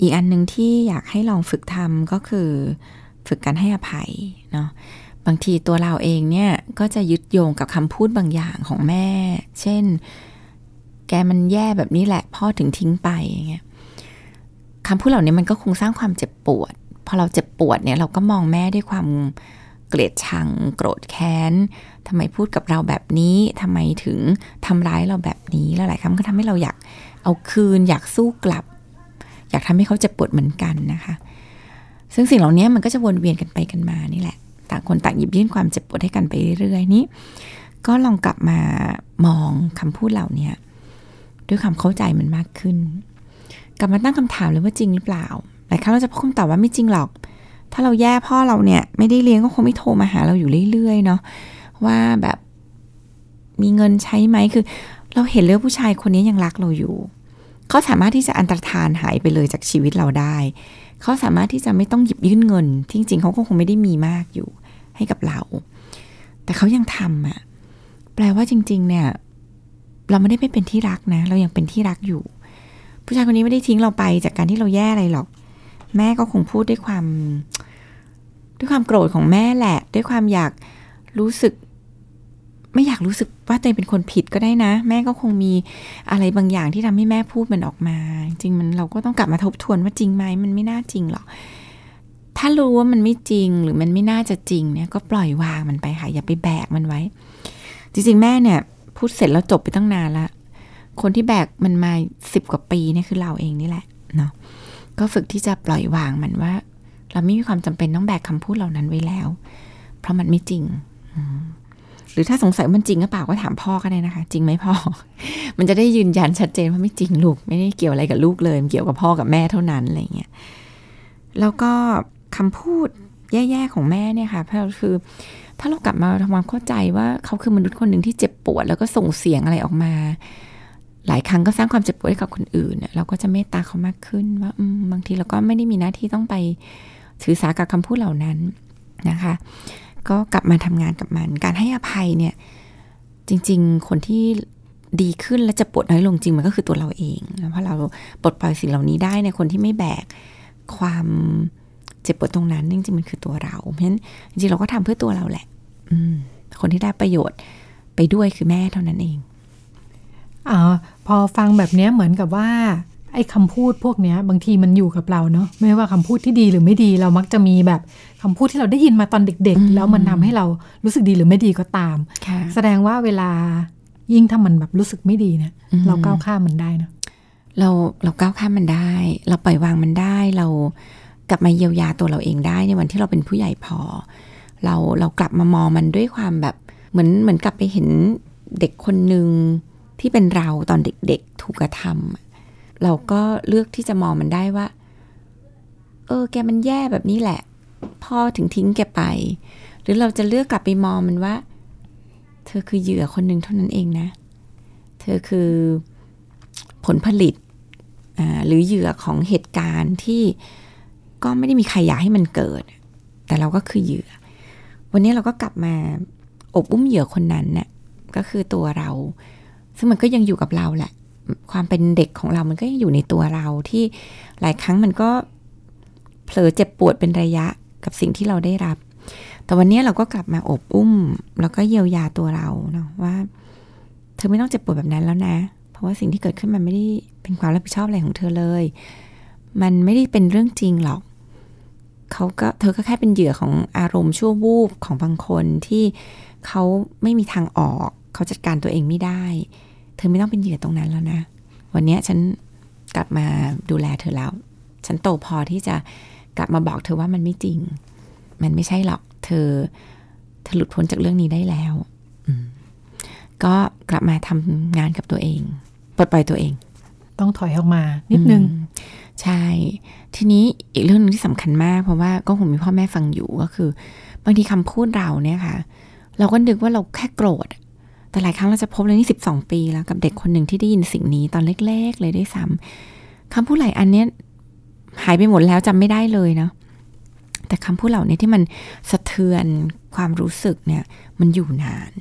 อีกอันหนึ่งที่อยากให้ลองฝึกทำก็คือฝึกการให้อภัยเนาะบางทีตัวเราเองเนี่ยก็จะยึดโยงกับคำพูดบางอย่างของแม่ เช่น แกมันแย่แบบนี้แหละ พ่อถึงทิ้งไปอย่างเงี้ยคำพูดเหล่านี้มันก็คงสร้างความเจ็บปวด พอเราเจ็บปวดเนี่ยเราก็มองแม่ด้วยความเกลียดชัง โกรธแค้นทำไมพูดกับเราแบบนี้ทำไมถึงทำร้ายเราแบบนี้แล้วหลายครั้งก็ทำให้เราอยากเอาคืน อยากสู้กลับ อยากทำให้เขาเจ็บปวดเหมือนกันนะคะ ซึ่งสิ่งเหล่านี้มันก็จะวนเวียนกันไปกันมานี่แหละ ต่างคนต่างหยิบยื่นความเจ็บปวดให้กันไปเรื่อยๆนี้ ก็ลองกลับมามองคำพูดเหล่านี้ ด้วยความเข้าใจมันมากขึ้น กลับมาตั้งคำถามเลยว่าจริงหรือเปล่าหลายครั้งเราจะพบคำตอบว่าไม่จริงหรอก ถ้าเราแย่พ่อเราเนี่ย ไม่ได้เลี้ยงก็คงไม่โทรมาหาเราอยู่เรื่อยๆเนาะว่าแบบมีเงินใช้ไหมคือ เราเห็นเลยผู้ชายคนนี้ยังรักเราอยู่ เขาสามารถที่จะอันตรธานหายไปเลยจากชีวิตเราได้ เขาสามารถที่จะไม่ต้องหยิบยื่นเงินที่จริงเขาก็คงไม่ได้มีมากอยู่ให้กับเรา แต่เขายังทำอะแปลว่าจริง ๆ เนี่ย เราไม่ได้ไม่เป็นที่รักนะ เรายังเป็นที่รักอยู่ ผู้ชายคนนี้ไม่ได้ทิ้งเราไปจากการที่เราแย่อะไรหรอก แม่ก็คงพูดด้วยความ ด้วยความโกรธของแม่แหละ ด้วยความอยากรู้สึก ไม่อยากรู้สึกว่าตัวเองเป็นคนผิดก็ได้นะ แม่ก็คงมีอะไรบางอย่างที่ทำให้แม่พูดมันออกมา จริงมันเราก็ต้องกลับมาทบทวนว่าจริงไหมมันไม่น่าจริงหรอกถ้ารู้ว่ามันไม่จริงหรือมันไม่น่าจะจริงเนี่ยก็ปล่อยวางมันไปค่ะอย่าไปแบกมันไว้ จริงๆแม่เนี่ย พูดเสร็จแล้วจบไปตั้งนานละคนที่แบกมันมาสิบกว่าปีนี่คือเราเองนี่แหละเนาะก็ฝึกที่จะปล่อยวางมันว่า เราไม่มีความจำเป็นต้องแบกคำพูดเหล่านั้นไว้แล้ว เพราะมันไม่จริง หรือถ้าสงสัยมันจริงหรือเปล่าก็ถามพ่อก็ได้นะคะ จริงไหมพ่อ มันจะได้ยืนยันชัดเจนว่าไม่จริงลูก ไม่ได้เกี่ยวอะไรกับลูกเลยเกี่ยวกับพ่อกับแม่เท่านั้นอะไรเงี้ยแล้วก็คำพูดแย่ๆของแม่เนี่ยค่ะเพราะคือ ถ้าเรากลับมาทำความเข้าใจว่าเขาคือมนุษย์คนหนึ่งที่เจ็บปวด แล้วก็ส่งเสียงอะไรออกมา หลายครั้งก็สร้างความเจ็บปวดให้กับคนอื่นเราก็จะเมตตาเขามากขึ้นว่าบางทีเราก็ไม่ได้มีหน้าที่ต้องไปถือสากับคำพูดเหล่านั้นนะคะ ก็กลับมาทำงานกับมัน การให้อภัยเนี่ย จริง ๆ คนที่ดีขึ้นและจะปวดน้อยลงจริงมันก็คือตัวเราเองเพราะเราปลดปล่อยสิ่งเหล่านี้ได้ในคนที่ไม่แบกความ จ็บปวดตรงนั้นจริงๆมันคือตัวเรา เพราะฉะนั้นจริงๆเราก็ทำเพื่อตัวเราแหละ อืม คนที่ได้ประโยชน์ไปด้วยคือแม่เท่านั้นเองอพอฟังแบบนี้เหมือนกับว่าไอ้คำพูดพวกนี้บางทีมันอยู่กับเราเนาะไม่ว่าคำพูดที่ดีหรือไม่ดี เรามักจะมีแบบคำพูดที่เราได้ยินมาตอนเด็ก ๆ แล้วมันทำให้เรารู้สึกดีหรือไม่ดีก็ตาม แสดงว่าเวลายิ่งถ้ามันแบบรู้สึกไม่ดีเนี่ยเราก้าวข้ามมันได้นะเราเราก้าวข้ามมันได้ เราปล่อยวางมันได้เรา กลับมาเยียวยาตัวเราเองได้ในวันที่เราเป็นผู้ใหญ่พอ เราเรากลับมามองมันด้วยความแบบเหมือนเหมือนกลับไปเห็นเด็กคนหนึ่งที่เป็นเราตอนเด็กๆถูกกระทำเราก็เลือกที่จะมองมันได้ว่า เออ แกมันแย่แบบนี้แหละ พ่อถึงทิ้งแกไป หรือเราจะเลือกกลับไปมองมันว่า เธอคือเหยื่อคนหนึ่งเท่านั้นเองนะ เธอคือผลผลิตหรือเหยื่อของเหตุการณ์ที่ ก็ไม่ได้มีใครอยากให้มันเกิด แต่เราก็คือเหยื่อ วันนี้เราก็กลับมาอบอุ้มเหยื่อคนนั้นเนะ่ยก็คือตัวเรา ซึ่งมันก็ยังอยู่กับเราแหละ ความเป็นเด็กของเรามันก็ยังอยู่ในตัวเราที่หลายครั้งมันก็เผลอเจ็บปวดเป็นระยะกับสิ่งที่เราได้รับ แต่วันนี้เราก็กลับมาอบอุ้ม แล้วก็เยียวยาตัวเราเนาะว่า เธอไม่ต้องเจ็บปวดแบบนั้นแล้วนะ เพราะว่าสิ่งที่เกิดขึ้นมันไม่ได้เป็นความรับผิดชอบอะไรของเธอเลย มันไม่ได้เป็นเรื่องจริงหรอกเขาก็เธอก็แค่เป็นเหยื่อของอารมณ์ชั่ววูบของบางคนที่เขาไม่มีทางออก เขาจัดการตัวเองไม่ได้ เธอไม่ต้องเป็นเหยื่อตรงนั้นแล้วนะ วันนี้ฉันกลับมาดูแลเธอแล้ว ฉันโตพอที่จะกลับมาบอกเธอว่ามันไม่จริง มันไม่ใช่หรอก เธอเธอหลุดพ้นจากเรื่องนี้ได้แล้วก็กลับมาทำงานกับตัวเองปลดปล่อยตัวเอง ต้องถอยออกมานิดนึง ใช่ ทีนี้อีกเรื่องนึงที่สำคัญมาก เพราะว่าก็คงมีพ่อแม่ฟังอยู่ก็คือ บางทีคำพูดเราเนี่ยค่ะ เราก็นึกว่าเราแค่โกรธ แต่หลายครั้งเราจะพบเลยนี่สิบสองปีแล้วกับเด็กคนหนึ่งที่ได้ยินสิ่งนี้ตอนเล็กๆ เลยได้ซ้ำคำพูดหลายอันเนี้ยหายไปหมดแล้วจำไม่ได้เลยเนาะแต่คำพูดเหล่านี้ที่มันสะเทือนความรู้สึกเนี่ย มันอยู่นาน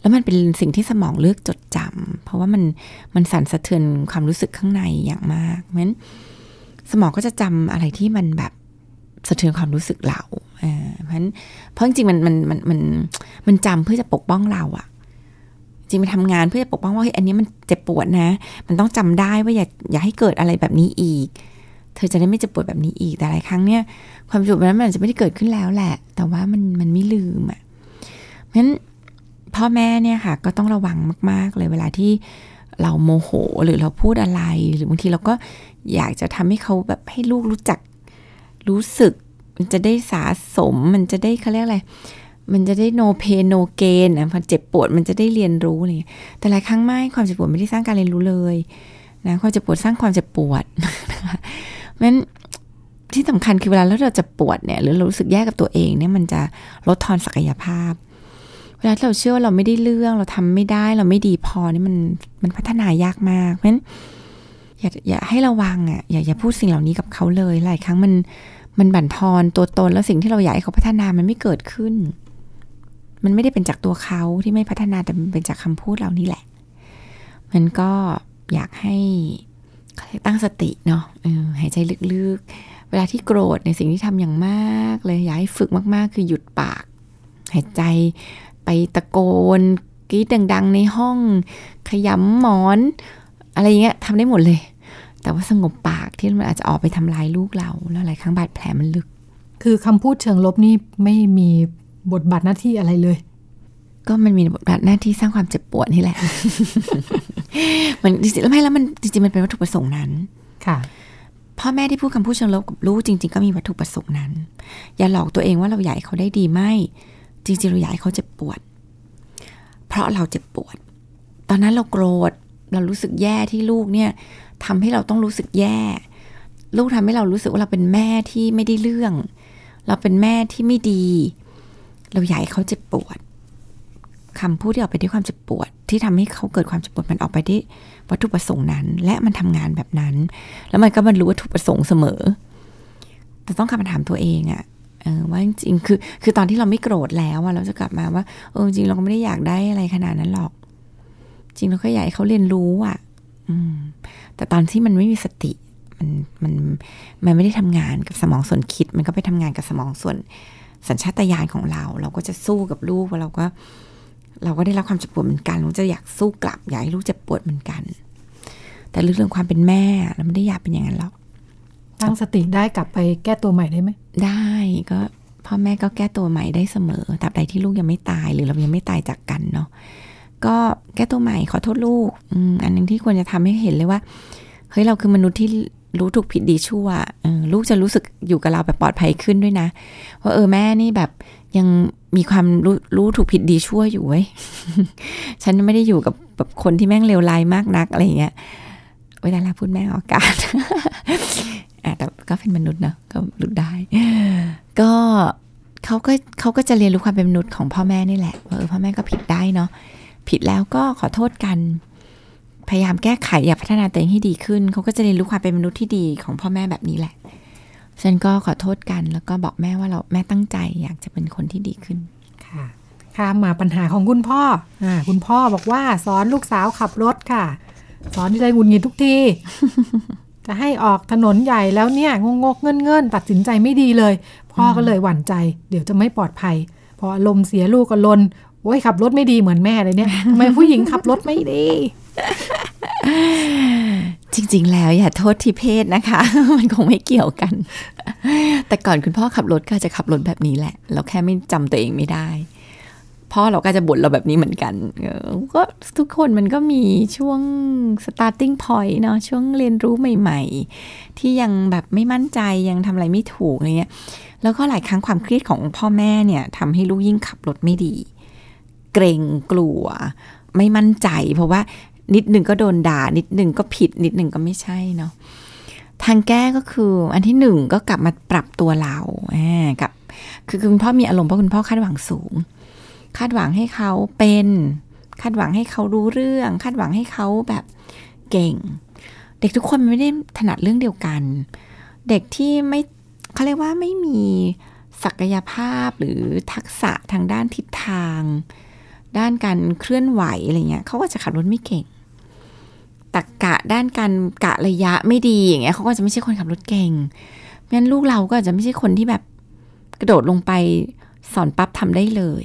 แล้วมันเป็นสิ่งที่สมองเลือกจดจำเพราะว่ามันมันสั่นสะเทือนความรู้สึกข้างในอย่างมากเพราะฉะนั้น สมองก็จะจำอะไรที่มันแบบสะเทือนความรู้สึกเราเพราะฉะนั้นเพราะจริงๆมันมันมันมันมันจำเพื่อจะปกป้องเราอะจริงไปทำงานเพื่อจะปกป้องว่าเฮ้ยอันนี้มันเจ็บปวดนะ มันต้องจำได้ว่าอย่าอย่าให้เกิดอะไรแบบนี้อีก เธอจะได้ไม่เจ็บปวดแบบนี้อีกแต่หลายครั้งเนี่ย ความจุบนั้นมันจะไม่ได้เกิดขึ้นแล้วแหละ แต่ว่ามันมันไม่ลืมอะเพราะฉะนั้นพ่อแม่เนี่ยค่ะ ก็ต้องระวังมาก ๆ เลยเวลาที่เราโมโหหรือเราพูดอะไร หรือบางทีเราก็อยากจะทำให้เขาแบบให้ลูกรู้จัก รู้สึก มันจะได้สะสม มันจะได้เขาเรียกอะไร มันจะได้โนเพโนเกนอะพอเจ็บปวดมันจะได้เรียนรู้เลยแต่หลายครั้งไม่ความเจ็บปวดไม่ได้สร้างการเรียนรู้เลยนะความเจ็บปวดสร้างความเจ็บปวดเพราะฉะนั้นที่สำคัญคือเวลาเราจะปวดเนี่ย หรือเรารู้สึกแย่กับตัวเองเนี่ยมันจะลดทอนศักยภาพ เวลาเราเชื่อว่าเราไม่ได้เรื่องเราทำไม่ได้เราไม่ดีพอนี่มันมันพัฒนายากมากเพราะฉะนั้น อย่าอย่าให้ระวังอะอย่าอย่าพูดสิ่งเหล่านี้กับเขาเลยหลายครั้งมันมันบั่นทอนตัวตนแล้วสิ่งที่เราอยากให้เขาพัฒนามันไม่เกิดขึ้น มันไม่ได้เป็นจากตัวเขาที่ไม่พัฒนาแต่มันเป็นจากคำพูดเหล่านี้แหละ มันก็อยากให้ตั้งสติเนาะหายใจลึกๆ เวลาที่โกรธในสิ่งที่ทำอย่างมากเลยอยากให้ฝึกมากๆ คือหยุดปาก หายใจไปตะโกนกรีดดัง ๆ ในห้อง ขยำหมอน อะไรเงี้ยทำได้หมดเลย แต่ว่าสงบปากที่มันอาจจะออกไปทำลายลูกเรา แล้วหลายครั้งบาดแผลมันลึก คือคำพูดเชิงลบนี่ไม่มีบทบาทหน้าที่อะไรเลย ก็มันมีบทบาทหน้าที่สร้างความเจ็บปวดนี่แหละ มันจริงๆแล้วไม่แล้วมันจริงๆมันเป็นวัตถุประสงค์นั้น ค่ะพ่อแม่ที่พูดคำพูดเชิงลบกับลูกจริง ๆ ก็มีวัตถุประสงค์นั้น อย่าหลอกตัวเองว่าเราอยากให้เขาได้ดีไม่ จริงๆเราอยากให้เขาเจ็บปวด เพราะเราเจ็บปวด ตอนนั้นเราโกรธ เรารู้สึกแย่ที่ลูกเนี่ยทำให้เราต้องรู้สึกแย่ ลูกทำให้เรารู้สึกว่าเราเป็นแม่ที่ไม่ได้เรื่อง เราเป็นแม่ที่ไม่ดี เราอยากให้เขาเจ็บปวดคำพูดที่ออกไปด้วยความเจ็บปวด ที่ทำให้เขาเกิดความเจ็บปวดมันออกไปด้วัตถุประสงค์นั้น และมันทำงานแบบนั้น แล้วมันก็บรรลุวัตถุประสงค์เสมอ แต่ต้องคำถามตัวเองอะว่าจริงคือคือตอนที่เราไม่โกรธแล้วอะเราจะกลับมาว่าเออจริงเราก็ไม่ได้อยากได้อะไรขนาดนั้นหรอก จริงเราก็อยากให้เขาเรียนรู้อะอืมแต่ตอนที่มันไม่มีสติ มันมันมันไม่ได้ทำงานกับสมองส่วนคิด มันก็ไปทำงานกับสมองส่วนสัญชาตญาณของเรา เราก็จะสู้กับลูกว่าเราก็ เราก็ได้รับความเจ็บปวดเหมือนกันเราจะอยากสู้กลับอยากให้ลูกเจ็บปวดเหมือนกัน แต่เรื่องความเป็นแม่เราไม่ได้อยากเป็นอย่างนั้นหรอกตั้งสติได้กลับไปแก้ตัวใหม่ได้ไหมได้ก็พ่อแม่ก็แก้ตัวใหม่ได้เสมอตราบใดที่ลูกยังไม่ตายหรือเรายังไม่ตายจากกันเนาะ ก็แก้ตัวใหม่ขอโทษลูกอันหนึ่งที่ควรจะทำให้เห็นเลยว่าเฮ้ยเราคือมนุษย์ที่รู้ถูกผิดดีชั่วลูกจะรู้สึกอยู่กับเราแบบปลอดภัยขึ้นด้วยนะว่าเออแม่นี่แบบยังมีความรู้รู้ถูกผิดดีชั่วอยู่เว้ยฉันไม่ได้อยู่กับแบบคนที่แม่งเลวร้ายมากนักอะไรเงี้ยเวลาเราพูดแม่ออกอากาศแต่ก็เป็นมนุษย์เนอะก็รู้ได้ ก็เขาก็เขาก็จะเรียนรู้ความเป็นมนุษย์ของพ่อแม่นี่แหละว่าเออพ่อแม่ก็ผิดได้เนาะ ผิดแล้วก็ขอโทษกัน พยายามแก้ไขอยากพัฒนาตัวเองให้ดีขึ้น เขาก็จะเรียนรู้ความเป็นมนุษย์ที่ดีของพ่อแม่แบบนี้แหละฉันก็ขอโทษกัน แล้วก็บอกแม่ว่าเราแม่ตั้งใจอยากจะเป็นคนที่ดีขึ้นค่ะข้ามมาปัญหาของคุณพ่ออ่าคุณพ่อบอกว่าสอนลูกสาวขับรถค่ะ สอนที่ไรหงุนงิดทุกที จะให้ออกถนนใหญ่แล้วเนี่ยงงกเงินเงินตัดสินใจไม่ดีเลย พ่อก็เลยหวั่นใจ เดี๋ยวจะไม่ปลอดภัย พออารมณ์เสียลูกก็ลน โอ้ยขับรถไม่ดีเหมือนแม่เลยเนี่ยทำไมผู้หญิงขับรถไม่ดี จริง ๆ แล้วอย่าโทษที่เพศนะคะ มันคงไม่เกี่ยวกัน แต่ก่อนคุณพ่อขับรถก็จะขับรถแบบนี้แหละ เราแค่ไม่จำตัวเองไม่ได้พ่อเราก็จะบ่นเราแบบนี้เหมือนกันเออก็ทุกคนมันก็มีช่วง starting point เนาะช่วงเรียนรู้ใหม่ ๆ ที่ยังแบบไม่มั่นใจยังทำอะไรไม่ถูกอะไรเงี้ยแล้วก็หลายครั้งความเครียดของพ่อแม่เนี่ยทำให้ลูกยิ่งขับรถไม่ดี เกรงกลัว ไม่มั่นใจ เพราะว่านิดหนึ่งก็โดนด่า นิดหนึ่งก็ผิด นิดหนึ่งก็ไม่ใช่เนาะทางแก้ก็คืออันที่หนึ่งก็กลับมาปรับตัวเราอ่ากับ คือคุณพ่อมีอารมณ์เพราะคุณพ่อคาดหวังสูง คาดหวังให้เขาเป็น คาดหวังให้เขารู้เรื่อง คาดหวังให้เขาแบบเก่ง เด็กทุกคนไม่ได้ถนัดเรื่องเดียวกัน เด็กที่ไม่เขาเรียกว่าไม่มีศักยภาพหรือทักษะทางด้านทิศทาง ด้านการเคลื่อนไหวอะไรเงี้ยเขาก็จะขับรถไม่เก่งตักกะด้านการกะระยะไม่ดีอย่างเงี้ยเขาก็จะไม่ใช่คนขับรถเก่งงั้นลูกเราก็อาจจะไม่ใช่คนที่แบบกระโดดลงไปสอนปั๊บทำได้เลย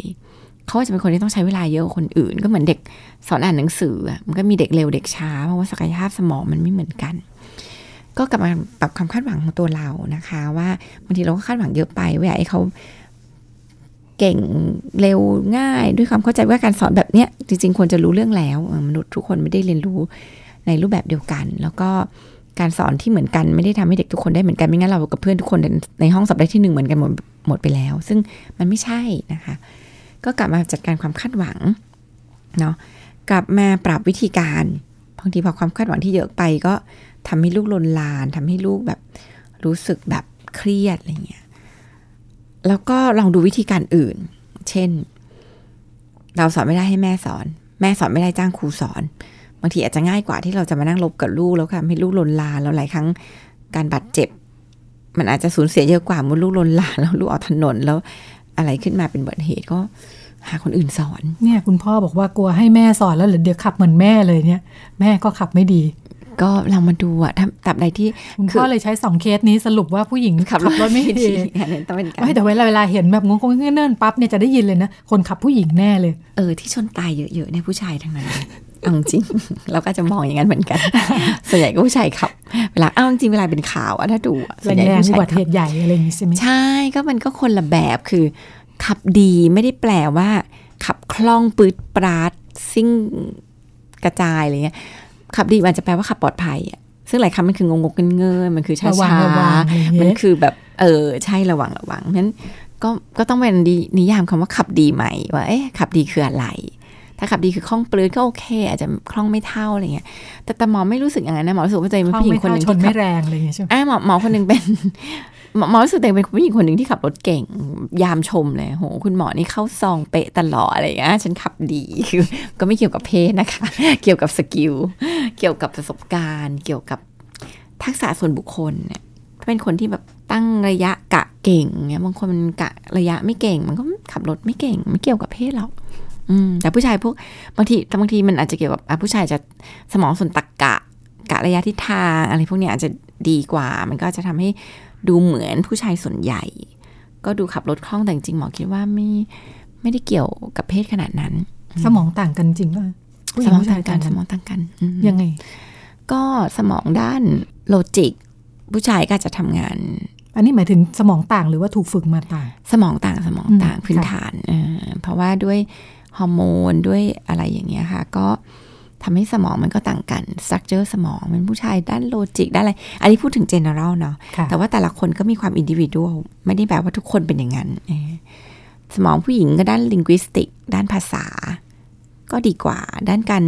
เขาจะเป็นคนที่ต้องใช้เวลาเยอะกว่าคนอื่น ก็เหมือนเด็กสอนอ่านหนังสืออะมันก็มีเด็กเร็วเด็กช้าเพราะว่าศักยภาพสมองมันไม่เหมือนกัน ก็กลับมาปรับความคาดหวังของตัวเรานะคะ ว่าบางทีเราก็คาดหวังเยอะไปว่าอยากให้เขา เก่งเร็วง่าย ด้วยความเข้าใจว่าการสอนแบบเนี้ยจริง ๆ ควรจะรู้เรื่องแล้วมนุษย์ทุกคนไม่ได้เรียนรู้ในรูปแบบเดียวกัน แล้วก็การสอนที่เหมือนกันไม่ได้ทำให้เด็กทุกคนได้เหมือนกันไม่งั้นเรากับเพื่อนทุกคนในห้องสอบได้ที่หนึ่งเหมือนกันหมดหมดไปแล้ว ซึ่งมันไม่ใช่นะคะ ก็กลับมาจัดการความคาดหวังเนาะกลับมาปรับวิธีการบางทีพอความคาดหวังที่เยอะไปก็ทำให้ลูกลนลานทำให้ลูกแบบรู้สึกแบบเครียดอะไรเงี้ย แล้วก็ลองดูวิธีการอื่น เช่น เราสอนไม่ได้ให้แม่สอน แม่สอนไม่ได้จ้างครูสอน บางทีอาจจะง่ายกว่าที่เราจะมานั่งลบกับลูกแล้วทำให้ลูกลนลานแล้วหลายครั้งการบาดเจ็บ มันอาจจะสูญเสียเยอะกว่าเมื่อลูกลนลานแล้วลูกออกถนนแล้วอะไรขึ้นมาเป็นบัติเหตุก็หาคนอื่นสอน เนี่ยคุณพ่อบอกว่ากลัวให้แม่สอนแล้วเดี๋ยวขับเหมือนแม่เลยเนี่ย แม่ก็ขับไม่ดี ก็เรามาดูอะถ้าตับใดที่คุณพ่อเลยใช้สองเคสนี้สรุปว่าผู้หญิงขับรถไม่ดีอันนั้นต้องเป็นการไม่แต่เวลาเวลาเห็นแบบงงงเงื่อนๆปั๊บเนี่ยจะได้ยินเลยนะ คนขับผู้หญิงแน่เลย เออที่ชนตายเยอะๆเนี่ยผู้ชายทั้งนั้นเลยเอาจริงเราก็จะมองอย่างนั้นเหมือนกัน ส่วนใหญ่ก็ผู้ชายขับ เวลาเอาจริงเวลาเป็นข่าวอะถ้าดูอะส่วนใหญ่แรงๆผู้อุชายบัติขัเหบตุใหญ่อะไรอย่างนี้ใช่ไหมใช่ก็มันก็คนละแบบคือ ขับดีไม่ได้แปลว่า ขับคล่องปืดปราดซิ่งกระจายอะไรเงี้ย ขับดีอาจจะแปลว่าขับปลอดภัยอะซึ่งหลายคำมันคืองงๆเงินๆมันคือช้าระวังๆระวังอะไรอย่างมันเงี้ยคือแบบเออใช่ระวังระวังเพราะฉะนั้นก็ก็ต้องเป็นดีนิยามคำว่าขับดีใหม่ว่าเอ๊ะขับดีคืออะไร ถ้าขับดีคือคล่องปลื้ดก็โอเค อาจจะคล่องไม่เท่าอะไรเงี้ยแต่แต่หมอไม่รู้สึกอย่างนั้นนะหมอรู้สึกว่าตัวเองเป็นคล่องผู้หญิงไม่คนหเท่านึ่งชนที่ขัไม่บแรงอะไรอย่างเงี้ยใช่ไหมอ่าหมอหมอคนหนึ่งเป็น หมอรู้สึกตัวเองเป็นผู้หญิงคนหนึ่งที่ขับรถเก่งยามชมเลยโหคุณหมอนี่เข้าซองเป๊ะตลอดอะไรอย่างเงี้ยฉันขับดีคือก็ไม่เกี่ยวกับเพศนะคะ เกี่ยวกับสกิลเกี่ยวกับประสบการณ์ เกี่ยวกับทักษะส่วนบุคคลเนี่ยถ้าเป็นคนที่แบบตั้งระยะกะเก่งเนี่ยบางคนมันกะระยะไม่เก่ง มันก็ขับรถไม่เก่ง ไม่เกี่ยวกับเพศหรอกอืมแต่ผู้ชายพวกบางทีแต่บางทีมันอาจจะเกี่ยวกับผู้ชายจะสมองส่วนตรรกะกะระยะทิศทางอะไรพวกเนี้ยอาจจะดีกว่า มันก็จะทำให้ ดูเหมือนผู้ชายส่วนใหญ่ ก็ดูขับรถคล่องแต่จริงๆหมอคิดว่าไม่ไม่ได้เกี่ยวกับเพศขนาดนั้น สมองต่างกันจริงป่ะผู้หญิงผู้ชาต่างกัต่างกันสมองต่างกันอืมยังไง ก็สมองด้าน logic ผู้ชายก็อาจจะทำงาน อันนี้หมายถึงสมองต่างหรือว่าถูกฝึกมาต่าง สมองต่างสมองต่างอืมพื้นฐานค่ะเออเพราะว่าด้วยฮอร์โมนด้วยอะไรอย่างเงี้ยค่ะ ก็ ทำให้สมองมันก็ต่างกัน structure สมองเป็นผู้ชายด้าน logic ด้านอะไร อันนี้พูดถึง general เนาะค่ะแต่ว่าแต่ละคนก็มีความอินดิวิ u a l ไม่ได้แปลว่าทุกคนเป็นอย่างนั้นเออสมองผู้หญิงก็ด้าน linguistic ด้านภาษา ก็ดีกว่า ด้านการ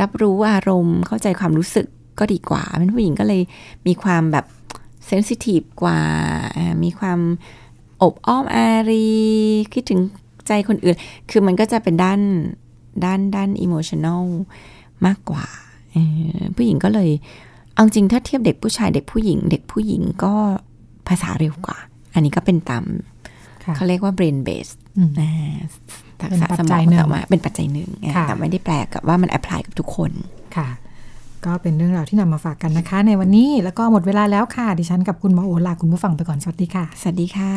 รับรู้อารมณ์เข้าใจความรู้สึกก็ดีกว่า เป็นผู้หญิงก็เลยมีความแบบ sensitive กว่า มีความอบอ้อมอารี คิดถึงใจคนอื่น คือมันก็จะเป็นด้านด้านด้าน emotional มากกว่า ผู้หญิงก็เลย เอาจริงถ้าเทียบเด็กผู้ชายเด็กผู้หญิง เด็กผู้หญิงก็ภาษาเร็วกว่า อันนี้ก็เป็นตามเขาเรียกว่า brain base ทักษะสมองแต่ว่าเป็นปัจจัยหนึ่งแต่ไม่ได้แปลกับว่ามัน apply กับทุกคนค่ะ ก็เป็นเรื่องราวที่นำมาฝากกันนะคะ ในวันนี้แล้วก็หมดเวลาแล้วค่ะ ดิฉันกับคุณหมอโอลาคุณผู้ฟังไปก่อน สวัสดีค่ะ สวัสดีค่ะ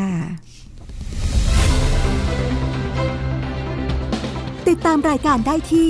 ติดตามรายการได้ที่